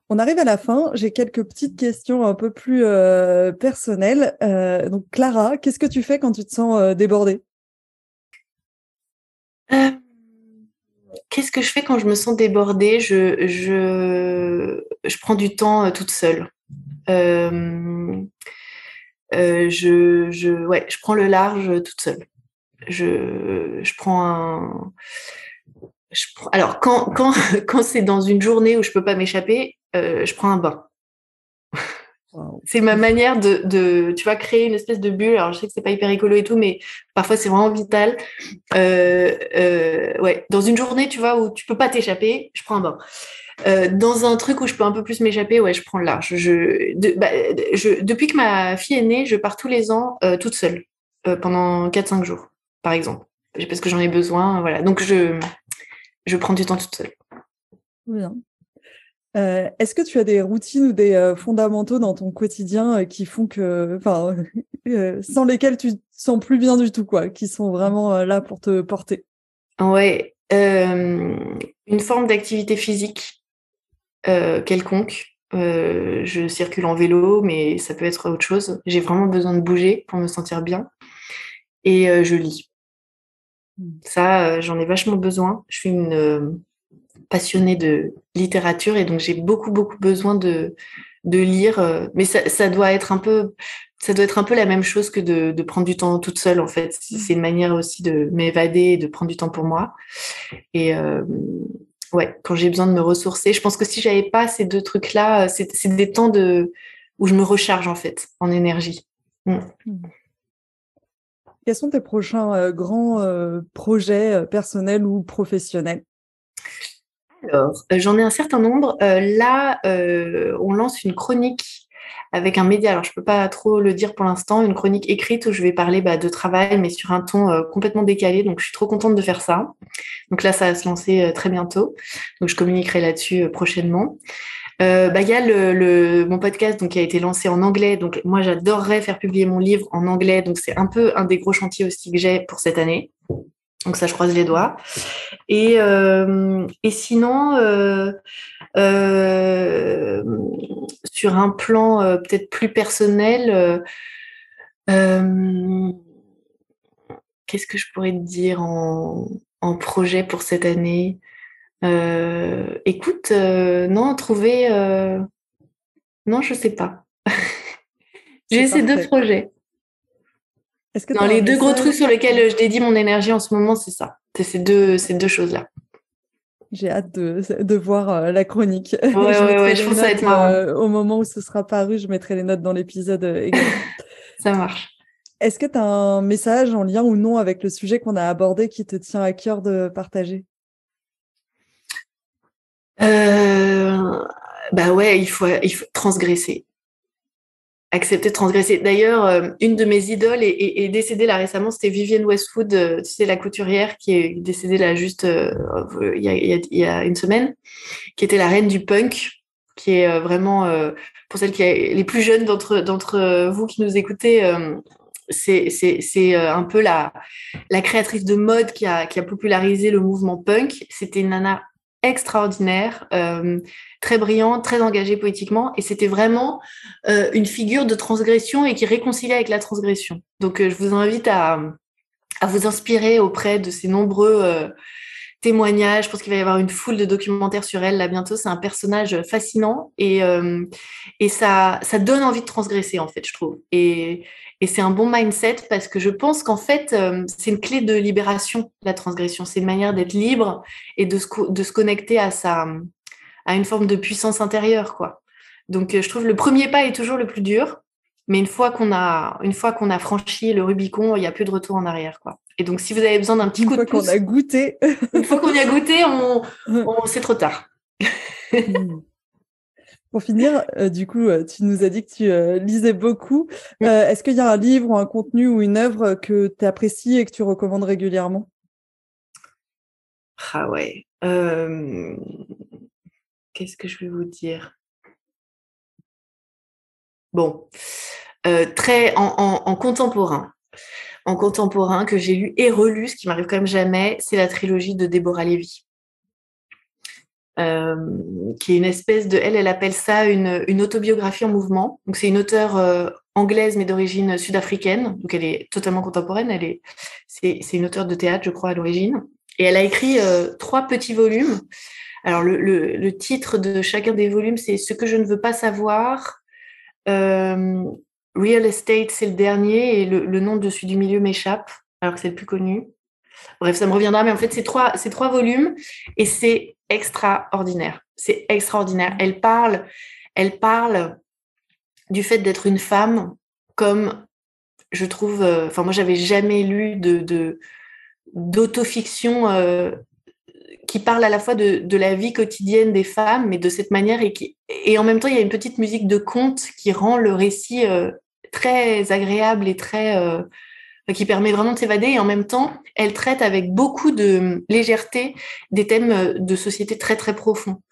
On arrive à la fin. J'ai quelques petites questions un peu plus euh, personnelles. Euh, donc, Clara, qu'est-ce que tu fais quand tu te sens débordée? Qu'est-ce que je fais quand je me sens débordée? Je, je, je, prends du temps toute seule. Je, je, ouais, je prends le large toute seule. Je, je prends un. Je, alors, quand, quand, quand c'est dans une journée où je peux pas m'échapper, euh, je prends un bain. C'est ma manière de, de, tu vois, créer une espèce de bulle. Alors, je sais que c'est pas hyper écolo et tout, mais parfois c'est vraiment vital. Euh, euh, ouais, dans une journée, tu vois, où tu peux pas t'échapper, je prends un bain. Dans un truc où je peux un peu plus m'échapper, ouais, je prends le large. Je, bah, je, depuis que ma fille est née, je pars tous les ans toute seule pendant 4-5 jours, par exemple, parce que j'en ai besoin. Voilà, donc je, je prends du temps toute seule. Bien. Euh, est-ce que tu as des routines ou des euh, fondamentaux dans ton quotidien euh, qui font que, enfin, sans lesquels tu te sens plus bien du tout, quoi, qui sont vraiment là pour te porter? Ouais, une forme d'activité physique quelconque. je circule en vélo, mais ça peut être autre chose. J'ai vraiment besoin de bouger pour me sentir bien. Et je lis. Mmh. Ça, j'en ai vachement besoin. Je suis une passionnée de littérature et donc j'ai beaucoup beaucoup besoin de de lire euh, mais ça, ça, doit être un peu ça doit être un peu la même chose que de, de prendre du temps toute seule en fait c'est une manière aussi de m'évader et de prendre du temps pour moi et euh, ouais quand j'ai besoin de me ressourcer je pense que si j'avais pas ces deux trucs là c'est des temps de où je me recharge en fait en énergie mm. quels sont tes prochains euh, grands projets personnels ou professionnels? Alors, euh, j'en ai un certain nombre. Euh, là, euh, on lance une chronique avec un média. Alors, je ne peux pas trop le dire pour l'instant. Une chronique écrite où je vais parler bah, de travail, mais sur un ton complètement décalé. Donc, je suis trop contente de faire ça. Donc là, ça va se lancer très bientôt. Donc, je communiquerai là-dessus prochainement. bah, il y a le, mon podcast donc, qui a été lancé en anglais. Donc, moi, j'adorerais faire publier mon livre en anglais. Donc, c'est un peu un des gros chantiers aussi que j'ai pour cette année. Donc ça, je croise les doigts. Et, euh, et sinon, euh, euh, sur un plan peut-être plus personnel, qu'est-ce que je pourrais te dire en, en projet pour cette année? Écoute, non, trouver. Non, je sais pas. J'ai ces deux projets. Est-ce que les deux gros trucs sur lesquels je dédie mon énergie en ce moment, c'est ça. C'est ces deux, ces deux choses-là. J'ai hâte de, de voir la chronique. Ouais, ouais, ouais, je pense que ça va être marrant. au moment où ce sera paru, je mettrai les notes dans l'épisode également. ça marche. Est-ce que tu as un message en lien ou non avec le sujet qu'on a abordé qui te tient à cœur de partager? Euh, Bah ouais, il faut, il faut transgresser. Accepter de transgresser. D'ailleurs, euh, une de mes idoles est, décédée là récemment, c'était Vivienne Westwood, euh, tu sais, la couturière qui est décédée là juste il, y a, une semaine, qui était la reine du punk, qui est vraiment, pour celles qui les plus jeunes d'entre vous qui nous écoutez, c'est euh, un peu la, la créatrice de mode qui a, qui a popularisé le mouvement punk. C'était une nana extraordinaire, euh, très brillante, très engagée poétiquement, et c'était vraiment euh, une figure de transgression et qui réconciliait avec la transgression. Donc je vous invite à, à vous inspirer auprès de ces nombreux témoignages. Je pense qu'il va y avoir une foule de documentaires sur elle là bientôt. C'est un personnage fascinant et, et ça, ça donne envie de transgresser en fait, je trouve. Et, et c'est un bon mindset parce que je pense qu'en fait, euh, c'est une clé de libération, la transgression. C'est une manière d'être libre et de se, de se connecter à, sa, à une forme de puissance intérieure. quoi. Donc, euh, je trouve le premier pas est toujours le plus dur. Mais une fois qu'on a, une fois qu'on a franchi le Rubicon, il n'y a plus de retour en arrière, quoi. Et donc, si vous avez besoin d'un petit coup de pouce, qu'on a goûté, une fois qu'on y a goûté, on, on c'est trop tard. Hmm. Pour finir, euh, du coup, euh, tu nous as dit que tu euh, lisais beaucoup. Est-ce qu'il y a un livre ou un contenu ou une œuvre que tu apprécies et que tu recommandes régulièrement? Ah ouais. Qu'est-ce que je vais vous dire? Bon, très en, contemporain. En contemporain que j'ai lu et relu, ce qui m'arrive quand même jamais, c'est la trilogie de Déborah Lévy. Euh, qui est une espèce de, elle, elle appelle ça une, une autobiographie en mouvement. Donc c'est une auteure euh, anglaise mais d'origine sud-africaine, donc elle est totalement contemporaine. Elle est, c'est, c'est une auteure de théâtre, je crois, à l'origine. Et elle a écrit euh, trois petits volumes. Alors le, le, le, titre de chacun des volumes, c'est Ce que je ne veux pas savoir. Real Estate, c'est le dernier, et le, le nom dessus du milieu m'échappe, alors que c'est le plus connu. Bref, ça me reviendra, mais en fait, c'est trois, trois volumes et c'est extraordinaire. C'est extraordinaire. Elle parle, elle parle du fait d'être une femme comme je trouve. Euh, enfin, moi, j'avais jamais lu de, d'autofiction euh, qui parle à la fois de, la vie quotidienne des femmes, mais de cette manière et qui et en même temps, il y a une petite musique de conte qui rend le récit euh, très agréable et très qui permet vraiment de s'évader et en même temps, elle traite avec beaucoup de légèreté des thèmes euh, de société très très profonds.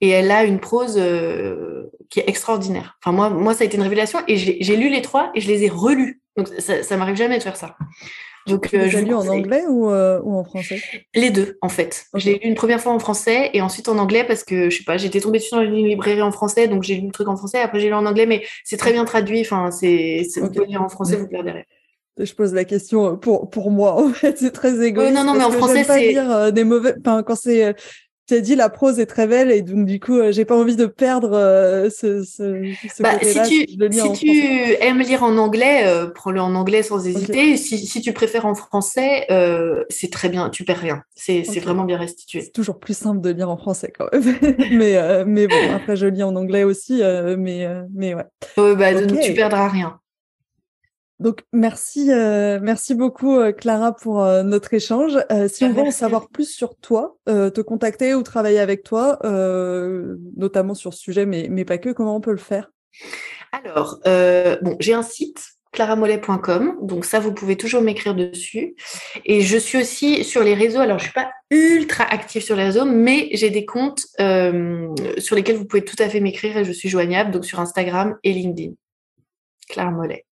Et elle a une prose euh, qui est extraordinaire. Enfin moi, moi ça a été une révélation et j'ai lu les trois et je les ai relus. Donc ça, ça m'arrive jamais de faire ça. Donc, euh, je lu en anglais ou, ou, en français? Les deux, en fait. J'ai lu une première fois en français et ensuite en anglais parce que, je sais pas, j'étais tombée dessus dans une librairie en français, donc j'ai lu le truc en français. Après, j'ai lu en anglais, mais c'est très bien traduit. Enfin, c'est, vous pouvez lire en français, vous perdrez je pose la question pour pour moi en fait c'est très égoïste non non mais en français c'est dire euh, des mauvais enfin quand c'est euh, as dit la prose est très belle et donc du coup euh, j'ai pas envie de perdre ce, ce, ce bah, si tu si tu aimes lire en anglais prends-le en anglais sans hésiter. Si, si tu préfères en français c'est très bien tu perds rien. C'est c'est vraiment bien restitué. C'est toujours plus simple de lire en français quand même. Mais mais bon après je lis en anglais aussi mais mais ouais. Bah, tu perdras rien donc merci, euh, merci beaucoup euh, Clara pour euh, notre échange. si on veut en savoir plus sur toi, te contacter ou travailler avec toi, notamment sur ce sujet, mais, mais pas que, comment on peut le faire? Alors, bon, j'ai un site claramollet.com. Donc ça, vous pouvez toujours m'écrire dessus. Et je suis aussi sur les réseaux. Alors, je suis pas ultra active sur les réseaux, mais j'ai des comptes sur lesquels vous pouvez tout à fait m'écrire et je suis joignable. Donc sur Instagram et LinkedIn. Clara Mollet.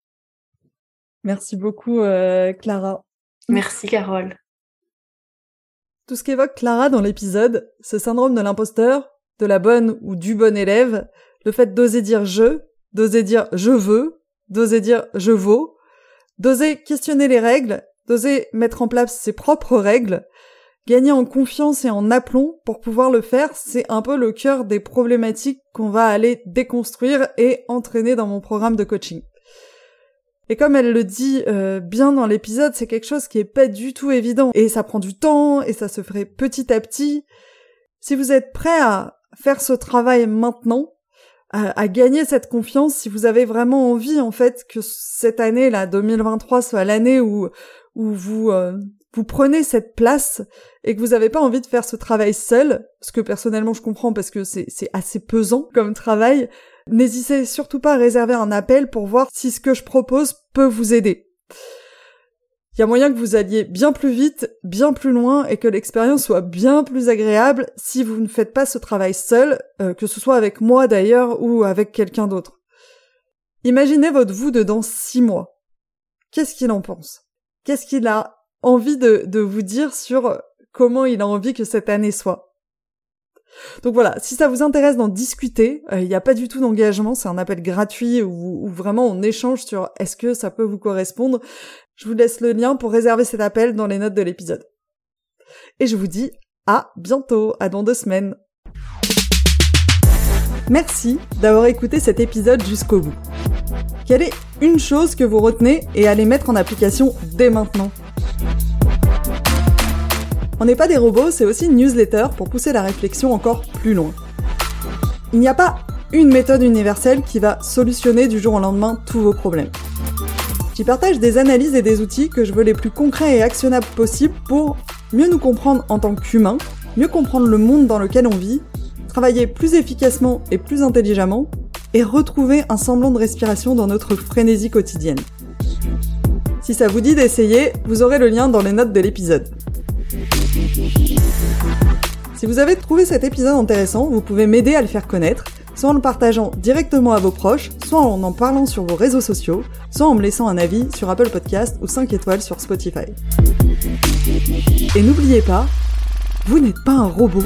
Merci beaucoup, euh, Clara. Merci, Carole. Tout ce qu'évoque Clara dans l'épisode, ce syndrome de l'imposteur, de la bonne ou du bon élève, le fait d'oser dire je, d'oser dire je veux, d'oser dire je vaux, d'oser questionner les règles, d'oser mettre en place ses propres règles, gagner en confiance et en aplomb pour pouvoir le faire, c'est un peu le cœur des problématiques qu'on va aller déconstruire et entraîner dans mon programme de coaching. Et comme elle le dit euh, bien dans l'épisode, c'est quelque chose qui est pas du tout évident. Et ça prend du temps, et ça se ferait petit à petit. Si vous êtes prêt à faire ce travail maintenant, à, gagner cette confiance, si vous avez vraiment envie, en fait, que cette année, là, 2023, soit l'année où, où vous, euh, vous prenez cette place et que vous n'avez pas envie de faire ce travail seul, ce que personnellement je comprends parce que c'est assez pesant comme travail, N'hésitez surtout pas à réserver un appel pour voir si ce que je propose peut vous aider. Il y a moyen que vous alliez bien plus vite, bien plus loin et que l'expérience soit bien plus agréable si vous ne faites pas ce travail seul, euh, que ce soit avec moi d'ailleurs ou avec quelqu'un d'autre. Imaginez votre vous de dans six mois. Qu'est-ce qu'il en pense? Qu'est-ce qu'il a envie de, vous dire sur comment il a envie que cette année soit donc voilà, si ça vous intéresse d'en discuter, euh, il n'y a pas du tout d'engagement, c'est un appel gratuit où, vraiment on échange sur est-ce que ça peut vous correspondre. Je vous laisse le lien pour réserver cet appel dans les notes de l'épisode. Et je vous dis à bientôt, à dans deux semaines. Merci d'avoir écouté cet épisode jusqu'au bout. Quelle est une chose que vous retenez et allez mettre en application dès maintenant? On n'est pas des robots, c'est aussi une newsletter pour pousser la réflexion encore plus loin. Il n'y a pas une méthode universelle qui va solutionner du jour au lendemain tous vos problèmes. J'y partage des analyses et des outils que je veux les plus concrets et actionnables possibles pour mieux nous comprendre en tant qu'humains, mieux comprendre le monde dans lequel on vit, travailler plus efficacement et plus intelligemment, et retrouver un semblant de respiration dans notre frénésie quotidienne. Si ça vous dit d'essayer, vous aurez le lien dans les notes de l'épisode. Si vous avez trouvé cet épisode intéressant, vous pouvez m'aider à le faire connaître, soit en le partageant directement à vos proches, soit en en parlant sur vos réseaux sociaux, soit en me laissant un avis sur Apple Podcast ou 5 étoiles sur Spotify. Et n'oubliez pas, vous n'êtes pas un robot.